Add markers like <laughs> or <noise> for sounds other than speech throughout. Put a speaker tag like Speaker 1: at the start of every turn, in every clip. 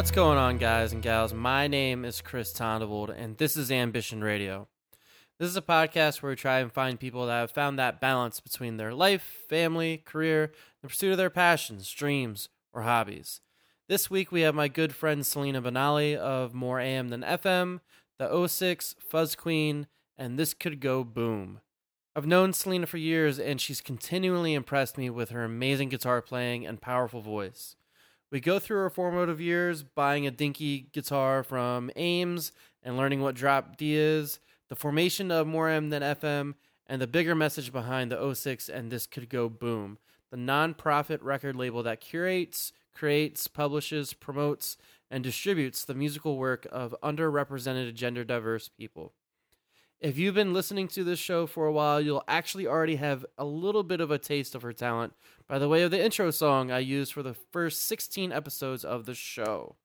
Speaker 1: What's going on, guys and gals? My name is Chris Tondebold, and this is Ambition Radio. This is a podcast where we try and find people that have found that balance between their life, family, career, the pursuit of their passions, dreams, or hobbies. This week we have my good friend Selena Benali of More AM Than FM, the 06, Fuzz Queen, and This Could Go Boom. I've known Selena for years, and she's continually impressed me with her amazing guitar playing and powerful voice. We go through our formative years, buying a dinky guitar from Ames and learning what drop D is, the formation of More AM than FM, and the bigger message behind the 06 and This Could Go Boom, the non-profit record label that curates, creates, publishes, promotes, and distributes the musical work of underrepresented gender diverse people. If you've been listening to this show for a while, you'll actually already have a little bit of a taste of her talent by the way of the intro song I used for the first 16 episodes of the show.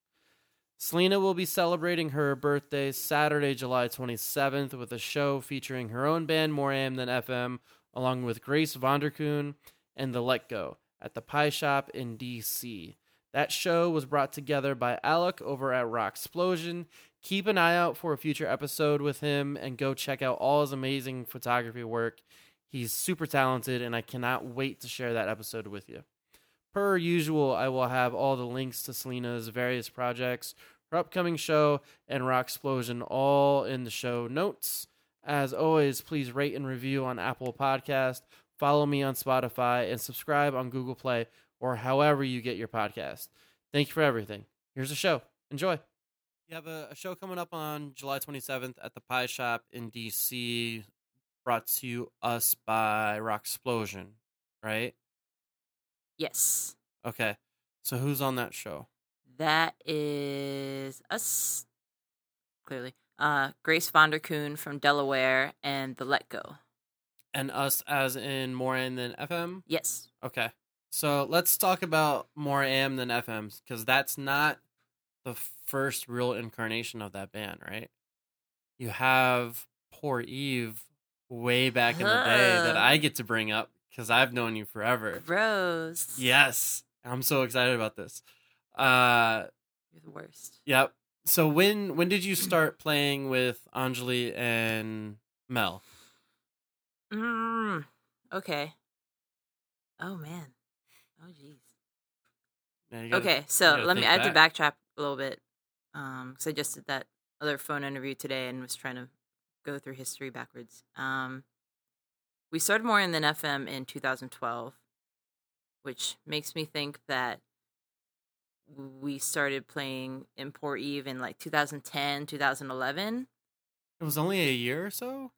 Speaker 1: Selena will be celebrating her birthday Saturday, July 27th, with a show featuring her own band, More Am Than FM, along with Grace Vonderkuhn and The Let Go at the Pie Shop in DC. That show was brought together by Alec over at Rock Explosion. Keep an eye out for a future episode with him and go check out all his amazing photography work. He's super talented, and I cannot wait to share that episode with you. Per usual, I will have all the links to Selena's various projects, her upcoming show, and Rock Explosion all in the show notes. As always, please rate and review on Apple Podcast, follow me on Spotify, and subscribe on Google Play or however you get your podcast. Thank you for everything. Here's the show. Enjoy. You have a, a show coming up on July 27th at the Pie Shop in DC, brought to us by Rock Explosion, right?
Speaker 2: Yes.
Speaker 1: Okay. So who's on that show?
Speaker 2: That is us, clearly. Uh, Grace Vonderkuhn from Delaware and The Let Go.
Speaker 1: And us as in more AM than FM?
Speaker 2: Yes.
Speaker 1: Okay. So let's talk about more AM than FMs because that's not the first real incarnation of that band, right? You have Poor Eve way back in the day that I get to bring up because I've known you forever.
Speaker 2: Rose.
Speaker 1: Yes. I'm so excited about this. Uh
Speaker 2: You're the worst.
Speaker 1: yep. So when when did you start playing with Anjali and Mel?
Speaker 2: Mm, okay. Oh, man. Oh, jeez.
Speaker 1: Yeah, you gotta-
Speaker 2: Okay, so let me. I have to
Speaker 1: back.
Speaker 2: backtrack a little bit, um, because I just did that other phone interview today and was trying to go through history backwards. Um, we started more AM than FM in 2012, which makes me think that we started playing in Poor Eve in like 2010, 2011,
Speaker 1: It was only a year or so?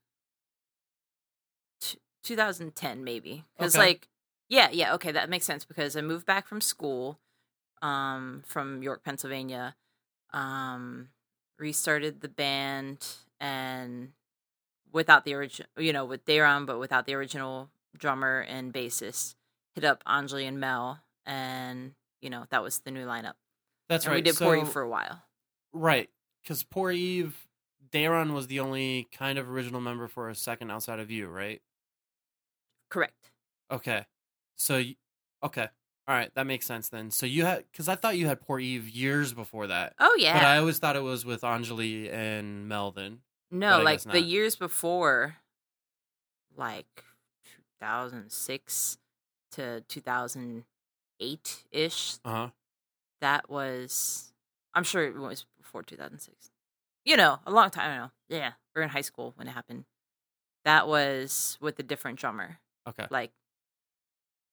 Speaker 2: t- 2010 maybe. Because
Speaker 1: Okay.
Speaker 2: like, yeah, yeah, okay, that makes sense because I moved back from school, um, from York, Pennsylvania, um, restarted the band and without the original, you know, with Dayron, but without the original drummer and bassist, hit up Anjali and Mel, and you know that was the new lineup.
Speaker 1: That's
Speaker 2: and
Speaker 1: right.
Speaker 2: we did
Speaker 1: so,
Speaker 2: Poor Eve for a while.
Speaker 1: Right, because Poor Eve, Daron was the only kind of original member for a second outside of you, right?
Speaker 2: Correct.
Speaker 1: Okay, so okay, all right, that makes sense then. So you had because I thought you had Poor Eve years before that,
Speaker 2: Oh yeah.
Speaker 1: but I always thought it was with Anjali and Melvin.
Speaker 2: No, like the years before, like 2006 to 2008 ish.
Speaker 1: Uh huh.
Speaker 2: That was, I'm sure it was before 2006. You know, a long time. I know. Yeah, we are in high school when it happened. That was with a different drummer.
Speaker 1: Okay.
Speaker 2: Like,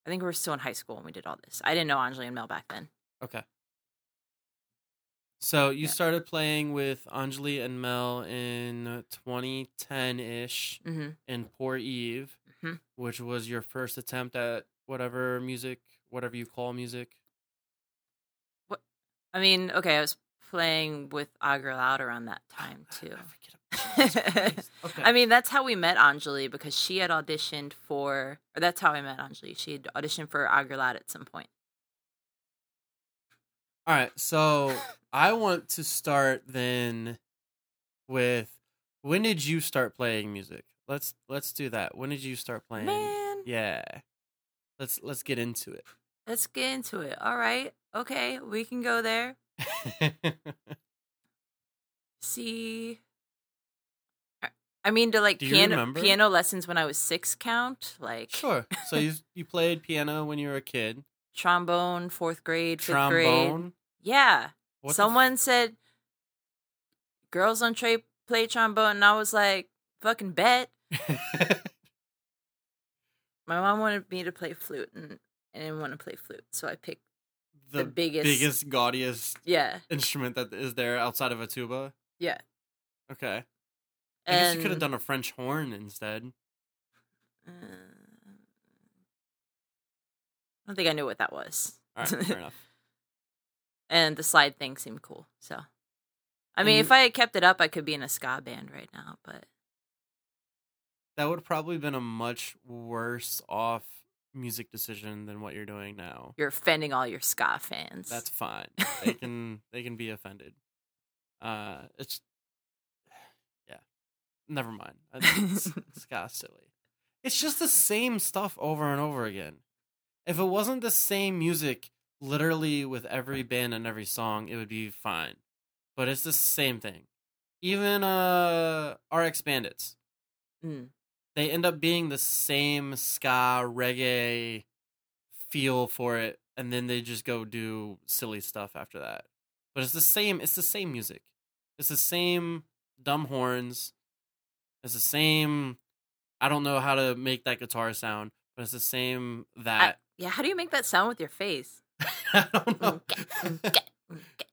Speaker 2: I think we were still in high school when we did all this. I didn't know Anjali and Mel back then.
Speaker 1: Okay. So you
Speaker 2: Yeah.
Speaker 1: started playing with Anjali and Mel in 2010 ish
Speaker 2: hmm
Speaker 1: in Poor Eve,
Speaker 2: Mhm.
Speaker 1: which was your first attempt at whatever music, whatever you call music. What?
Speaker 2: I mean, okay, I was playing with Odd Girl Out around that time <sighs> too.
Speaker 1: I forget about Jesus Christ. <laughs> Okay.
Speaker 2: I mean, that's how we met Anjali because she had auditioned for, or that's how I met Anjali. She had auditioned for Odd Girl Out at some point.
Speaker 1: All right, so I want to start then with when did you start playing music? Let's let's do that. When did you start playing?
Speaker 2: Man,
Speaker 1: Yeah. Let's let's get into it.
Speaker 2: let's get into it. All right. Okay, we can go there. <laughs> See, I- mean, to like
Speaker 1: Do
Speaker 2: piano piano lessons when I was six count, like
Speaker 1: sure. So you <laughs> you played piano when you were a kid.
Speaker 2: trombone, fourth grade, fifth grade. Yeah,
Speaker 1: What the f-
Speaker 2: someone said girls don't tra- play trombone, and I was like, fucking bet. <laughs> My mom wanted me to play flute, and I didn't want to play flute, so I picked
Speaker 1: the,
Speaker 2: the biggest-
Speaker 1: biggest, gaudiest
Speaker 2: yeah,
Speaker 1: instrument that is there outside of a tuba.
Speaker 2: yeah.
Speaker 1: Okay. I guess you could have done a French horn instead.
Speaker 2: uh, I don't think I knew what that was.
Speaker 1: All right, fair enough. <laughs>
Speaker 2: and the slide thing seemed cool. So, I mean, if I had kept it up, I could be in a ska band right now. But
Speaker 1: That would have probably been a much worse off music decision than what you're doing now.
Speaker 2: you're offending all your ska fans.
Speaker 1: That's fine. They <laughs> can they can be offended. Uh, it's. Never mind. I think It's, ska silly. It's just the same stuff over and over again. If it wasn't the same music, literally with every band and every song, it would be fine. But it's the same thing. Even uh, RX Bandits,
Speaker 2: Mm.
Speaker 1: they end up being the same ska reggae feel for it and then they just go do silly stuff after that but it's the same it's the same music it's the same dumb horns it's the same i don't know how to make that guitar sound but it's the same
Speaker 2: I-
Speaker 1: that
Speaker 2: yeah, how do you make that sound with your face? <laughs>
Speaker 1: I, don't know
Speaker 2: Mm,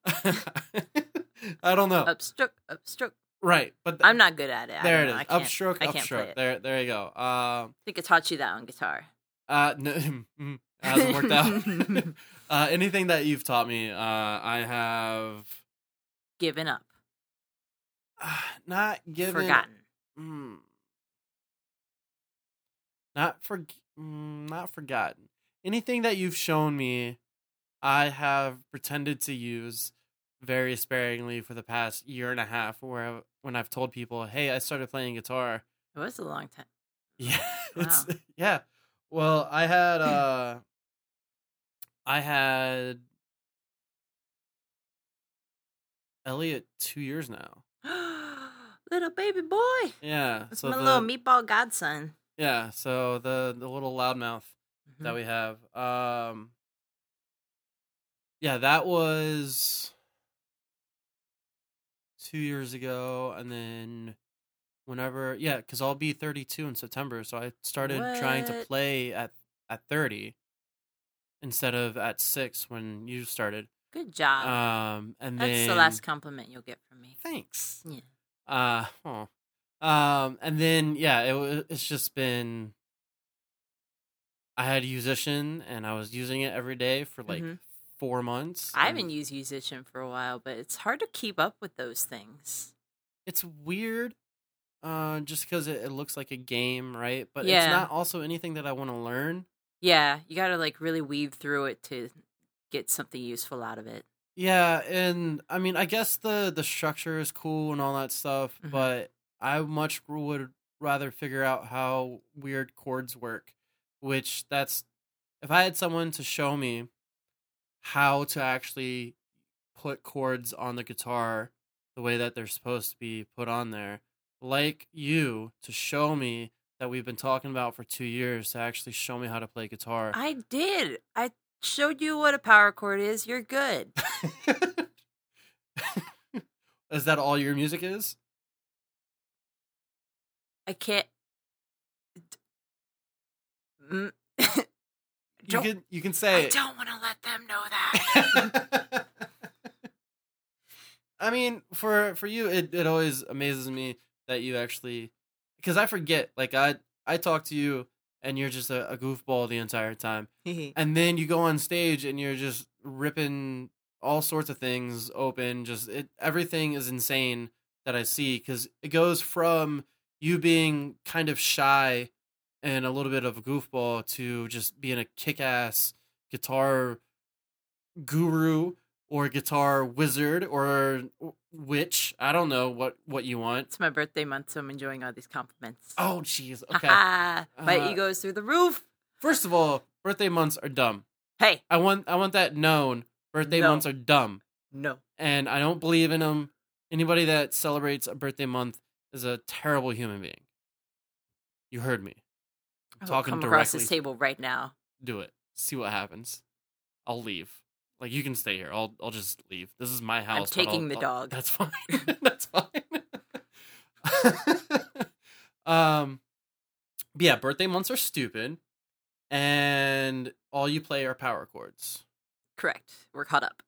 Speaker 2: <laughs>
Speaker 1: i don't know
Speaker 2: Upstroke, upstroke.
Speaker 1: right but th-
Speaker 2: I'm not good at it. I
Speaker 1: there it is.
Speaker 2: I can't-
Speaker 1: upstroke
Speaker 2: I
Speaker 1: upstroke
Speaker 2: it.
Speaker 1: there there you go um
Speaker 2: I think I taught you that on guitar.
Speaker 1: Uh, no, <laughs> mm, hasn't worked out. uh, anything that you've taught me, uh, I have
Speaker 2: Given up,
Speaker 1: uh, <sighs> not given,
Speaker 2: forgotten.
Speaker 1: Mm, not for, mm, not forgotten. Anything that you've shown me, I have pretended to use very sparingly for the past year and a half. Where I, when I've told people, "Hey, I started playing guitar,"
Speaker 2: It was a long time. <laughs>
Speaker 1: Yeah. It's
Speaker 2: Wow. <laughs>
Speaker 1: yeah. Well, I had uh I had <gasps> Elliot 2 years now. <gasps>
Speaker 2: little baby boy.
Speaker 1: Yeah.
Speaker 2: That's
Speaker 1: so
Speaker 2: my
Speaker 1: the,
Speaker 2: little meatball godson.
Speaker 1: Yeah, so the the little loudmouth that
Speaker 2: Mhm.
Speaker 1: we have. Um Yeah, that was 2 years ago and then whenever yeah, cuz I'll be 32 in September, so I started trying to play at at 30 instead of at 6 when you started.
Speaker 2: Good job.
Speaker 1: Um and
Speaker 2: That's
Speaker 1: then
Speaker 2: the last compliment you'll get from me.
Speaker 1: Thanks.
Speaker 2: Yeah.
Speaker 1: Uh oh. Um and then yeah, it it's just been I had Yousician and I was using it every day for like
Speaker 2: Mhm.
Speaker 1: 4 months.
Speaker 2: I haven't used Yousician for a while, but it's hard to keep up with those things.
Speaker 1: It's weird uh just cuz it, it looks like a game, right? But
Speaker 2: Yeah.
Speaker 1: it's not also anything that I want to learn.
Speaker 2: Yeah, you got to like really weave through it to get something useful out of it.
Speaker 1: Yeah, and I mean, I guess the the structure is cool and all that stuff,
Speaker 2: Mhm.
Speaker 1: but I much would rather figure out how weird chords work. Which that's if I had someone to show me how to actually put chords on the guitar the way that they're supposed to be put on there, like you to show me that we've been talking about for two years to actually show me how to play guitar.
Speaker 2: I did. I showed you what a power chord is. You're good. <laughs>
Speaker 1: is that all your music is?
Speaker 2: I can't. Mm, <laughs>
Speaker 1: You can you can say it.
Speaker 2: don't want to let them know that. <laughs>
Speaker 1: I mean, for for you, it, it always amazes me that you actually, because I forget. Like I I talk to you, and you're just a, a goofball the entire time, <laughs> and then you go on stage and you're just ripping all sorts of things open. Just it, everything is insane that I see because it goes from you being kind of shy and a little bit of a goofball to just being a kick-ass guitar guru or guitar wizard or witch. I don't know what what you want.
Speaker 2: it's my birthday month, so I'm enjoying all these compliments.
Speaker 1: Oh, jeez. Okay.
Speaker 2: Ha. My
Speaker 1: Uh,
Speaker 2: ego's through the roof.
Speaker 1: First of all, birthday months are dumb.
Speaker 2: Hey,
Speaker 1: I want I want that known. Birthday
Speaker 2: No.
Speaker 1: months are dumb.
Speaker 2: No.
Speaker 1: and I don't believe in them. Anybody that celebrates a birthday month is a terrible human being. You heard me. I'm
Speaker 2: I will
Speaker 1: talking
Speaker 2: come across
Speaker 1: directly.
Speaker 2: this table right now.
Speaker 1: Do it. See what happens. I'll leave. Like you can stay here. I'll I'll just leave. This is my house. I'm
Speaker 2: taking the
Speaker 1: I'll-
Speaker 2: dog.
Speaker 1: That's fine. <laughs> that's fine. <laughs> um, but yeah, birthday months are stupid, and all you play are power chords.
Speaker 2: Correct. We're caught up.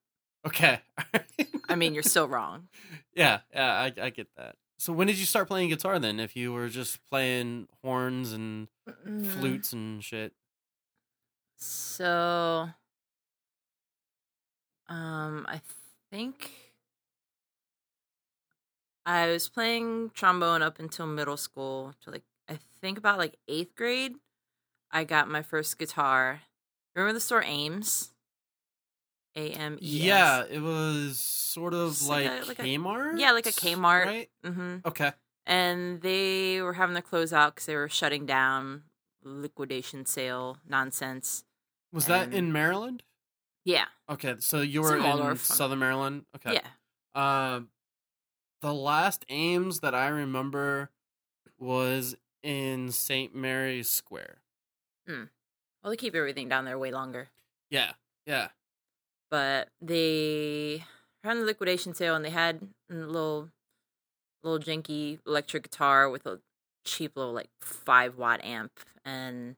Speaker 1: Okay. <laughs>
Speaker 2: I mean, you're still wrong.
Speaker 1: yeah, yeah, I I get that. So when did you start playing guitar then? If you were just playing horns and
Speaker 2: Mm.
Speaker 1: flutes and shit.
Speaker 2: So, um, I think I was playing trombone up until middle school. To like, I think about like eighth grade, I got my first guitar. Remember the store Ames? A M E.
Speaker 1: Yeah, it was sort of like,
Speaker 2: like a- like a-
Speaker 1: Kmart.
Speaker 2: yeah, like a Kmart.
Speaker 1: right?
Speaker 2: Mm-hmm.
Speaker 1: Okay.
Speaker 2: And they were having their close out because they were shutting down liquidation sale nonsense.
Speaker 1: Was that in Maryland?
Speaker 2: Yeah.
Speaker 1: Okay, so you were
Speaker 2: in
Speaker 1: in Southern Maryland. Okay.
Speaker 2: Yeah.
Speaker 1: Um, the last Ames that I remember was in St. Mary's Square. Hmm.
Speaker 2: Well, they keep everything down there way longer.
Speaker 1: Yeah, yeah.
Speaker 2: but they on the liquidation sale and they had a little little janky electric guitar with a cheap little like five watt amp and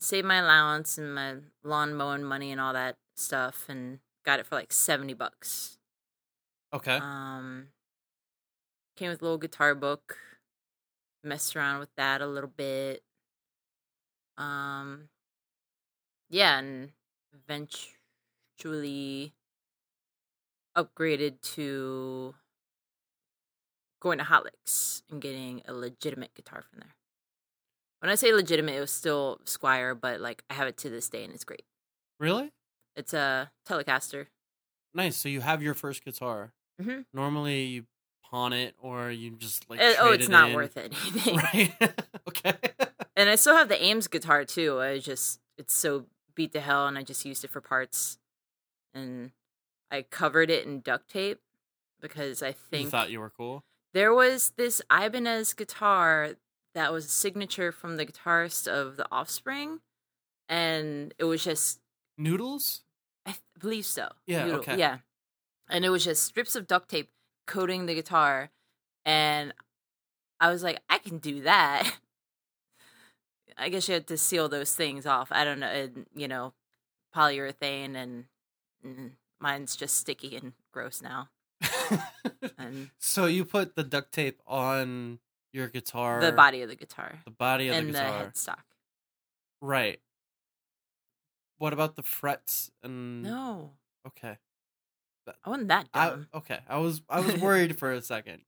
Speaker 2: saved my allowance and my lawn mowing money and all that stuff and got it for like 70 bucks
Speaker 1: Okay.
Speaker 2: um came with a little guitar book messed around with that a little bit um yeah and eventually upgraded to going to Hot Licks and getting a legitimate guitar from there when i say legitimate it was still Squier but like i have it to this day and it's great
Speaker 1: really?
Speaker 2: It's a telecaster
Speaker 1: Nice. So you have your first guitar.
Speaker 2: Mhm.
Speaker 1: Normally you pawn it or you just like
Speaker 2: Uh, oh it's
Speaker 1: it
Speaker 2: not
Speaker 1: in.
Speaker 2: worth anything <laughs> <laughs>
Speaker 1: Right. <laughs> okay.
Speaker 2: And I still have the Ames guitar too. I just it's so beat to hell, and I just used it for parts. And I covered it in duct tape because I
Speaker 1: you
Speaker 2: think
Speaker 1: thought you were cool.
Speaker 2: there was this Ibanez guitar that was a signature from the guitarist of the Offspring, and it was just
Speaker 1: Noodles?
Speaker 2: I believe so.
Speaker 1: Yeah,
Speaker 2: Noodle-
Speaker 1: okay.
Speaker 2: Yeah, and it was just strips of duct tape coating the guitar, and I was like, I can do that. <laughs> I guess you had to seal those things off. I don't know, and, you know, polyurethane, and, and mine's just sticky and gross now. And <laughs>
Speaker 1: so you put the duct tape on your guitar.
Speaker 2: the body of the guitar
Speaker 1: The body of
Speaker 2: and
Speaker 1: the
Speaker 2: the
Speaker 1: guitar.
Speaker 2: headstock.
Speaker 1: Right. What about the frets and
Speaker 2: No,
Speaker 1: Okay.
Speaker 2: I wasn't that
Speaker 1: I,
Speaker 2: dumb.
Speaker 1: okay. I was I was <laughs> worried for a second.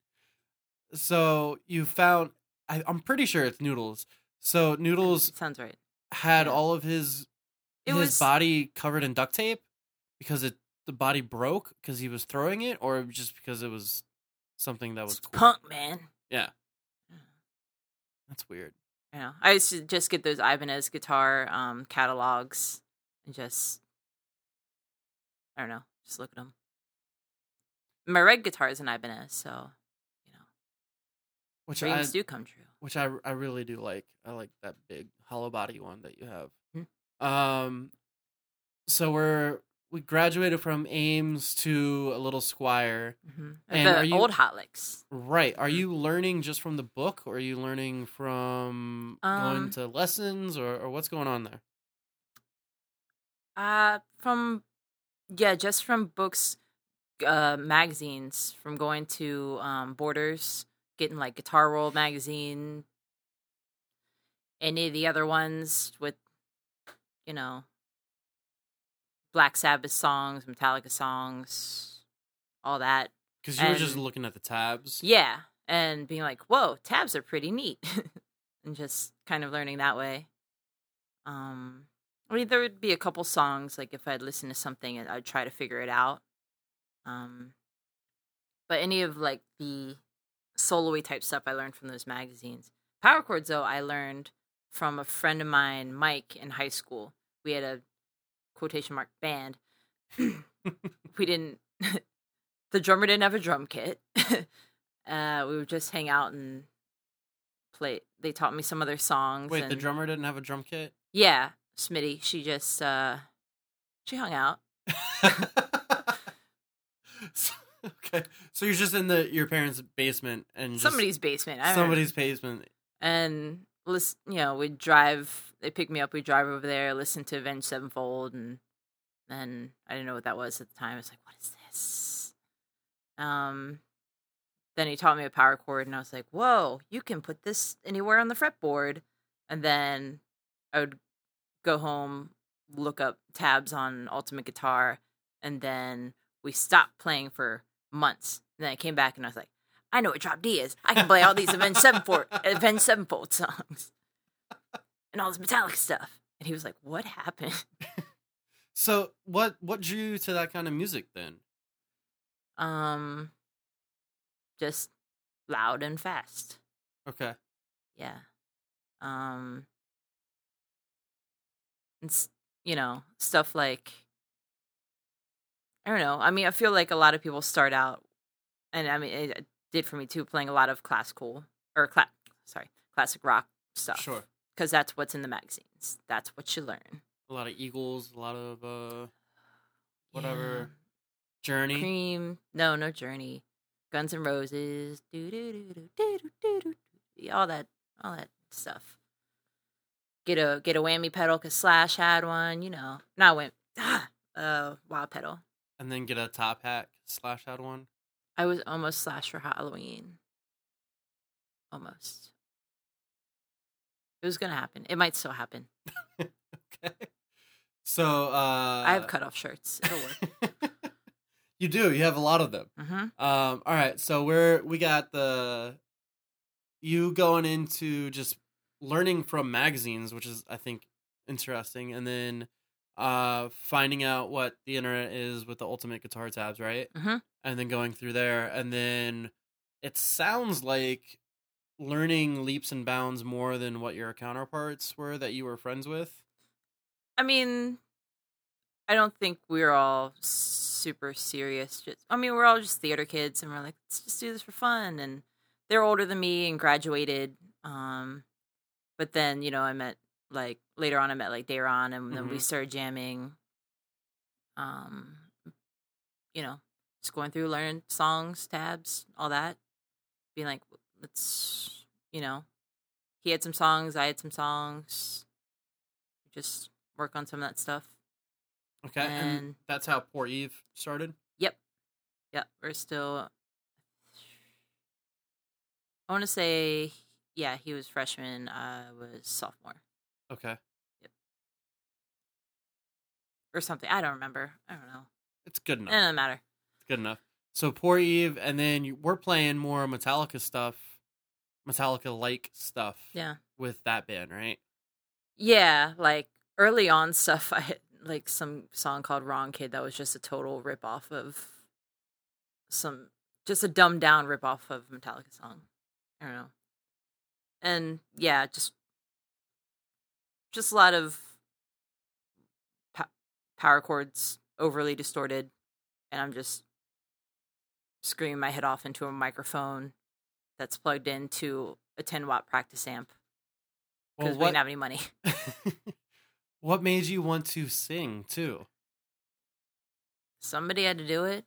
Speaker 1: So you found I, I'm pretty sure it's Noodles. So Noodles
Speaker 2: sounds right.
Speaker 1: had
Speaker 2: yeah.
Speaker 1: all of his
Speaker 2: It
Speaker 1: his
Speaker 2: was
Speaker 1: body covered in duct tape because it the body broke because he was throwing it or just because it was something that was
Speaker 2: it's
Speaker 1: cool.
Speaker 2: punk, man.
Speaker 1: Yeah. That's weird.
Speaker 2: Know, I used to just get those Ibanez guitar um, catalogs and just, I don't know, just look at them. My red guitar is an Ibanez, so you know,
Speaker 1: Which I
Speaker 2: dreams do come true.
Speaker 1: which I I really do like. I like that big hollow body one that you have.
Speaker 2: Hmm.
Speaker 1: Um, so we're we graduated from Ames to a little Squier.
Speaker 2: hmm
Speaker 1: And are you-
Speaker 2: old Hot Licks.
Speaker 1: Right? Are
Speaker 2: Mhm.
Speaker 1: you learning just from the book, or are you learning from going
Speaker 2: Um,
Speaker 1: to lessons, or or what's going on there?
Speaker 2: Uh, from yeah, just from books, uh, magazines, from going to um, Borders, getting like Guitar World magazine, any of the other ones with, you know, Black Sabbath songs, Metallica songs, all that.
Speaker 1: Because you were just looking at the tabs.
Speaker 2: Yeah, and being like, "Whoa, tabs are pretty neat," <laughs> and just kind of learning that way. Um, I mean, there would be a couple songs like if I'd listen to something and I'd try to figure it out. Um, but any of like the solo-y type stuff I learned from those magazines. Power chords, though, I learned from a friend of mine, Mike, in high school. We had a quotation mark band. <clears throat> we didn't <laughs> the drummer didn't have a drum kit. <laughs> uh, we would just hang out and play. They taught me some of their songs.
Speaker 1: Wait, the drummer didn't have a drum kit?
Speaker 2: Yeah, Smitty. She just uh, she hung out.
Speaker 1: So- <laughs> okay. So you're just in the your parents' basement and
Speaker 2: Somebody's basement. I
Speaker 1: somebody's basement.
Speaker 2: and listen, you know, we'd drive. They pick me up. We drive over there, listen to Avenged Sevenfold, and then I didn't know what that was at the time. I was like, "What is this?" Um, then he taught me a power chord, and I was like, "Whoa, you can put this anywhere on the fretboard." And then I would go home, look up tabs on Ultimate Guitar, and then we stopped playing for months. And then I came back, and I was like. I know what drop D is. I can play all these Avenged Sevenfold, Avenged Sevenfold songs, and all this metallic stuff. And he was like, "What happened?" <laughs>
Speaker 1: So what what drew you to that kind of music then?
Speaker 2: Um, just loud and fast.
Speaker 1: Okay.
Speaker 2: Yeah. Um, it's you know stuff like I don't know. I mean, I feel like a lot of people start out, and I mean, it did for me too, playing a lot of classical or cla- sorry, classic rock stuff.
Speaker 1: Sure.
Speaker 2: because that's what's in the magazines. That's what you learn.
Speaker 1: A lot of Eagles, a lot of uh
Speaker 2: Yeah.
Speaker 1: whatever Journey.
Speaker 2: Cream. No, no Journey. Guns N' Roses. Do do do do do do do. All that, all that stuff. Get a get a whammy pedal because Slash had one. You know, not wham. Ah, uh, wild pedal.
Speaker 1: And then get a top hat slash had one.
Speaker 2: I was almost Slash for Halloween. Almost. It was gonna happen. It might still happen. <laughs>
Speaker 1: okay. So uh
Speaker 2: I have cutoff shirts. It'll work. <laughs>
Speaker 1: you do. You have a lot of them.
Speaker 2: hmm
Speaker 1: Um all right. So we're we got the you going into just learning from magazines, which is I think interesting, and then uh finding out what the internet is with the ultimate guitar tabs, right?
Speaker 2: Mhm.
Speaker 1: And then going through there and then it sounds like learning leaps and bounds more than what your counterparts were that you were friends with.
Speaker 2: I mean, I don't think we're all super serious. Just, I mean, we're all just theater kids, and we're like, let's just do this for fun. And they're older than me and graduated. Um, but then you know, I met like later on, I met like Dayron, and then we
Speaker 1: Mhm.
Speaker 2: started jamming. Um, you know, just going through learning songs, tabs, all that. Being like, let's, you know, he had some songs, I had some songs. Just work on some of that stuff.
Speaker 1: Okay. And,
Speaker 2: And-
Speaker 1: that's how Poor Eve started.
Speaker 2: Yep. yep. we're still. I want to say, yeah, he was freshman. I was sophomore
Speaker 1: Okay. Yep.
Speaker 2: or something. I don't remember. I don't know.
Speaker 1: It's good enough.
Speaker 2: It doesn't matter.
Speaker 1: It's good enough. So Poor Eve, and then you, we're playing more Metallica stuff, Metallica like stuff
Speaker 2: Yeah,
Speaker 1: with that band, right?
Speaker 2: yeah. Like early on stuff, <laughs> I had like some song called "Wrong Kid" that was just a total rip off of some, just a dumbed down rip off of Metallica song. I don't know. And yeah, just just a lot of po- power chords overly distorted, and I'm just screaming my head off into a microphone that's plugged into a 10 watt practice amp because we didn't have any money. <laughs>
Speaker 1: what made you want to sing too?
Speaker 2: Somebody had to do it.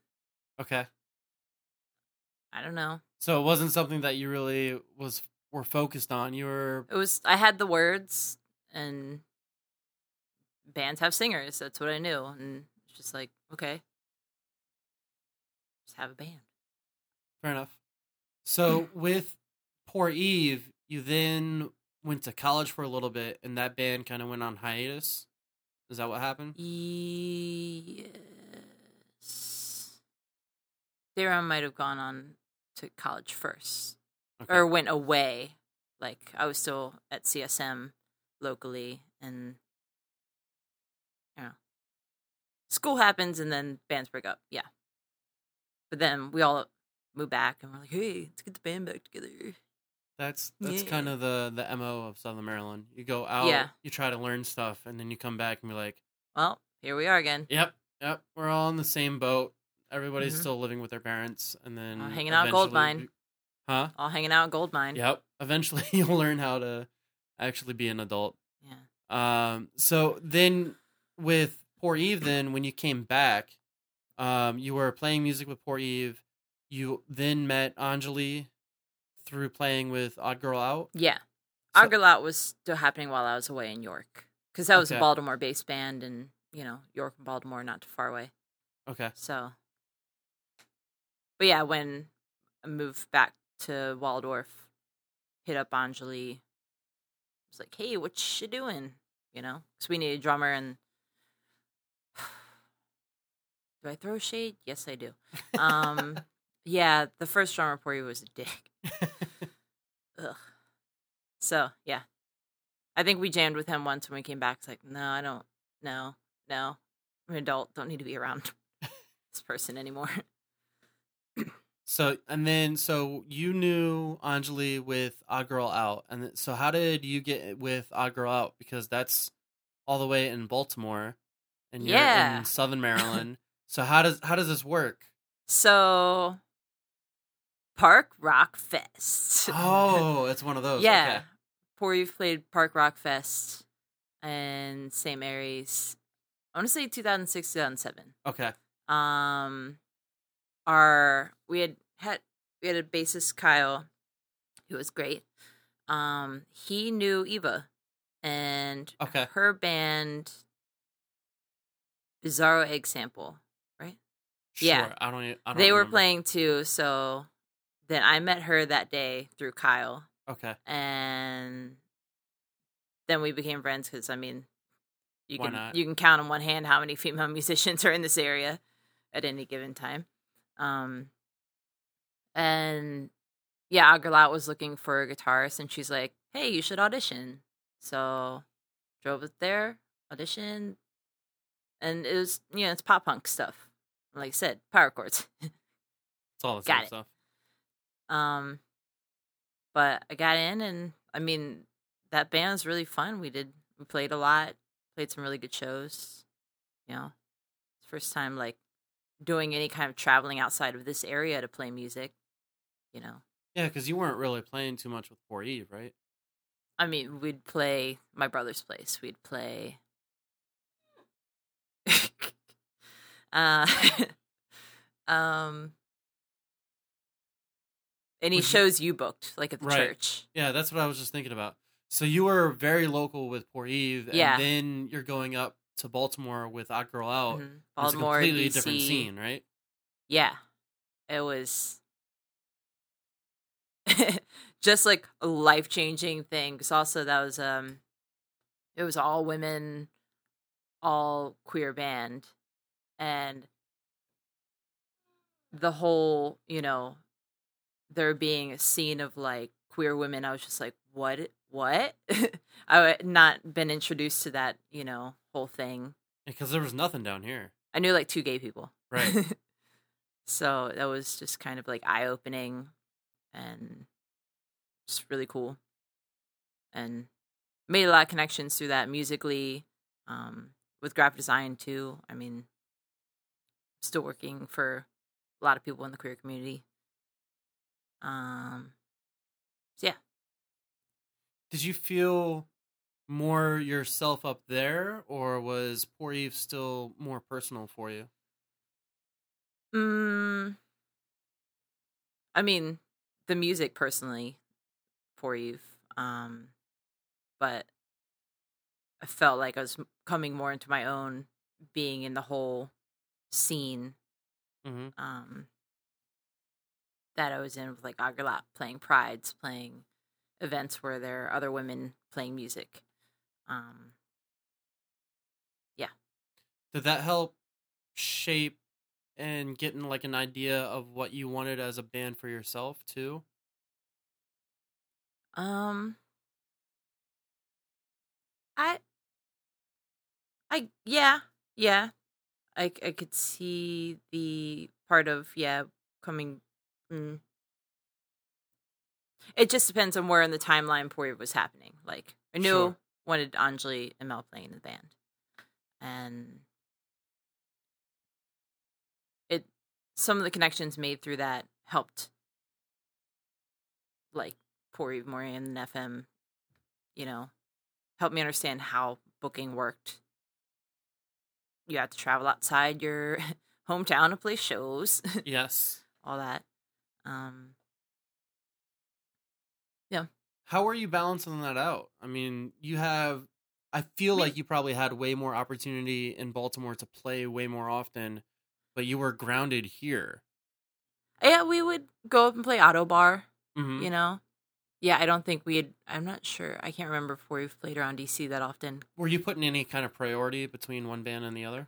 Speaker 1: Okay.
Speaker 2: I don't know.
Speaker 1: So it wasn't something that you really was were focused on. You were
Speaker 2: It was I had the words and bands have singers. That's what I knew, and it's just like okay, just have a band.
Speaker 1: fair enough. So <clears throat> with Poor Eve, you then went to college for a little bit, and that band kind of went on hiatus. Is that what happened?
Speaker 2: Yes. Darren might have gone on to college first,
Speaker 1: Okay.
Speaker 2: or went away. Like I was still at CSM locally, and you know, school happens, and then bands break up. Yeah, but then we all move back, and we're like, hey, let's get the band back together.
Speaker 1: That's that's
Speaker 2: Yeah.
Speaker 1: kind of the the mo of Southern Maryland. You go out,
Speaker 2: Yeah.
Speaker 1: you try to learn stuff, and then you come back and be like,
Speaker 2: Well, here we are again.
Speaker 1: "Yep, yep, we're all in the same boat. everybody's
Speaker 2: Mhm.
Speaker 1: still living with their parents, and then
Speaker 2: Uh, hanging out at Gold Mine.
Speaker 1: Huh?
Speaker 2: All hanging out at Goldmine.
Speaker 1: Yep. Eventually, <laughs> you'll learn how to actually be an adult.
Speaker 2: Yeah.
Speaker 1: Um. So then, with Poor Eve, then when you came back, um, you were playing music with Poor Eve. You then met Anjali through playing with Odd Girl Out.
Speaker 2: Yeah.
Speaker 1: So-
Speaker 2: Odd Girl Out was still happening while I was away in York. Because that was
Speaker 1: Okay.
Speaker 2: a Baltimore based band and, you know, York and Baltimore not too far away.
Speaker 1: Okay.
Speaker 2: So, but yeah, when I moved back to Waldorf, hit up Anjali. Was like, hey, what you doing? You know, because we need a drummer. And <sighs> do I throw shade? Yes, I do. Um, <laughs> yeah, the first drummer for you was a dick. <laughs> Ugh. So yeah, I think we jammed with him once when we came back. It's like, no, I don't. No, no, I'm an adult. Don't need to be around <laughs> this person anymore.
Speaker 1: So and then so you knew Anjali with Odd Girl Out, and th- so how did you get with Odd Girl Out? Because that's all the way in Baltimore, and you're
Speaker 2: Yeah.
Speaker 1: in Southern <laughs> Maryland. so how does how does this work?
Speaker 2: So, Park Rock Fest. <laughs>
Speaker 1: Oh, it's one of those.
Speaker 2: yeah.
Speaker 1: Okay.
Speaker 2: Poor you've played Park Rock Fest and St. Mary's. I want to say 2006, 2007.
Speaker 1: Okay.
Speaker 2: Um, our we had had we had a bassist Kyle, who was great. Um, he knew Eva, and
Speaker 1: Okay.
Speaker 2: her band Bizarro Egg Sample. Right?
Speaker 1: Sure.
Speaker 2: Yeah.
Speaker 1: I don't. I don't
Speaker 2: They were playing too, so then I met her that day through Kyle,
Speaker 1: Okay.
Speaker 2: and then we became friends because I mean, you
Speaker 1: Why
Speaker 2: can
Speaker 1: not?
Speaker 2: you can count on one hand how many female <laughs> musicians are in this area at any given time. Um, and yeah, Odd Girl Out was looking for a guitarist, and she's like, "Hey, you should audition." So drove it there, auditioned, and it was you know it's pop punk stuff. Like I said, power chords. <laughs>
Speaker 1: It's all the
Speaker 2: Got
Speaker 1: same
Speaker 2: it.
Speaker 1: stuff.
Speaker 2: Um, but I got in, and I mean, that band was really fun. We did, we played a lot, played some really good shows. You know, first time like doing any kind of traveling outside of this area to play music. You know,
Speaker 1: Yeah, because you weren't really playing too much with Poor Eve, right?
Speaker 2: I mean, we'd play my brother's place. We'd play. <laughs> uh, <laughs> um, any
Speaker 1: Was you-
Speaker 2: shows you booked, like at the
Speaker 1: Right.
Speaker 2: church.
Speaker 1: Yeah, that's what I was just thinking about. So you were very local with Poor Eve, and
Speaker 2: Yeah.
Speaker 1: then you're going up to Baltimore with Odd Girl Out.
Speaker 2: Mhm.
Speaker 1: and
Speaker 2: Baltimore,
Speaker 1: it's a completely
Speaker 2: DC.
Speaker 1: different scene, right?
Speaker 2: Yeah, it was <laughs> just like a life changing thing. Because also that was um, it was all women, all queer band, and the whole you know there being a scene of like queer women. I was just like, what? What? <laughs> I had not been introduced to that, you know, whole thing.
Speaker 1: Because there was nothing down here,
Speaker 2: I knew like two gay people.
Speaker 1: right? <laughs>
Speaker 2: so that was just kind of like eye opening and just really cool. And made a lot of connections through that musically, um, with graphic design too. I mean, still working for a lot of people in the queer community. Um, so yeah.
Speaker 1: Did you feel more yourself up there, or was Poor Eve still more personal for you?
Speaker 2: Mm, I mean, the music personally for Eve. um, but I felt like I was coming more into my own being in the whole scene
Speaker 1: Mm-hmm.
Speaker 2: um, that I was in with like Odd Girl Out playing prides, playing events where there are other women playing music. Um, yeah.
Speaker 1: Did that help shape and getting like an idea of what you wanted as a band for yourself too?
Speaker 2: Um I I yeah, yeah. I I could see the part of yeah coming mm. It just depends on where in the timeline Poirier was happening. Like I knew
Speaker 1: Sure.
Speaker 2: wanted Anjali and Mel playing in the band. And it some of the connections made through that helped like Eve Morian and FM, you know, helped me understand how booking worked. You have to travel outside your <laughs> hometown to play shows, <laughs>
Speaker 1: Yes.
Speaker 2: all that. Um,
Speaker 1: How are you balancing that out? I mean, you have. I feel like you probably had way more opportunity in Baltimore to play way more often, but you were grounded here.
Speaker 2: yeah, we would go up and play Ottobar,
Speaker 1: Mm-hmm.
Speaker 2: you know. Yeah, I don't think we had. I'm not sure. I can't remember if we've played around DC that often.
Speaker 1: Were you putting any kind of priority between one band and the other?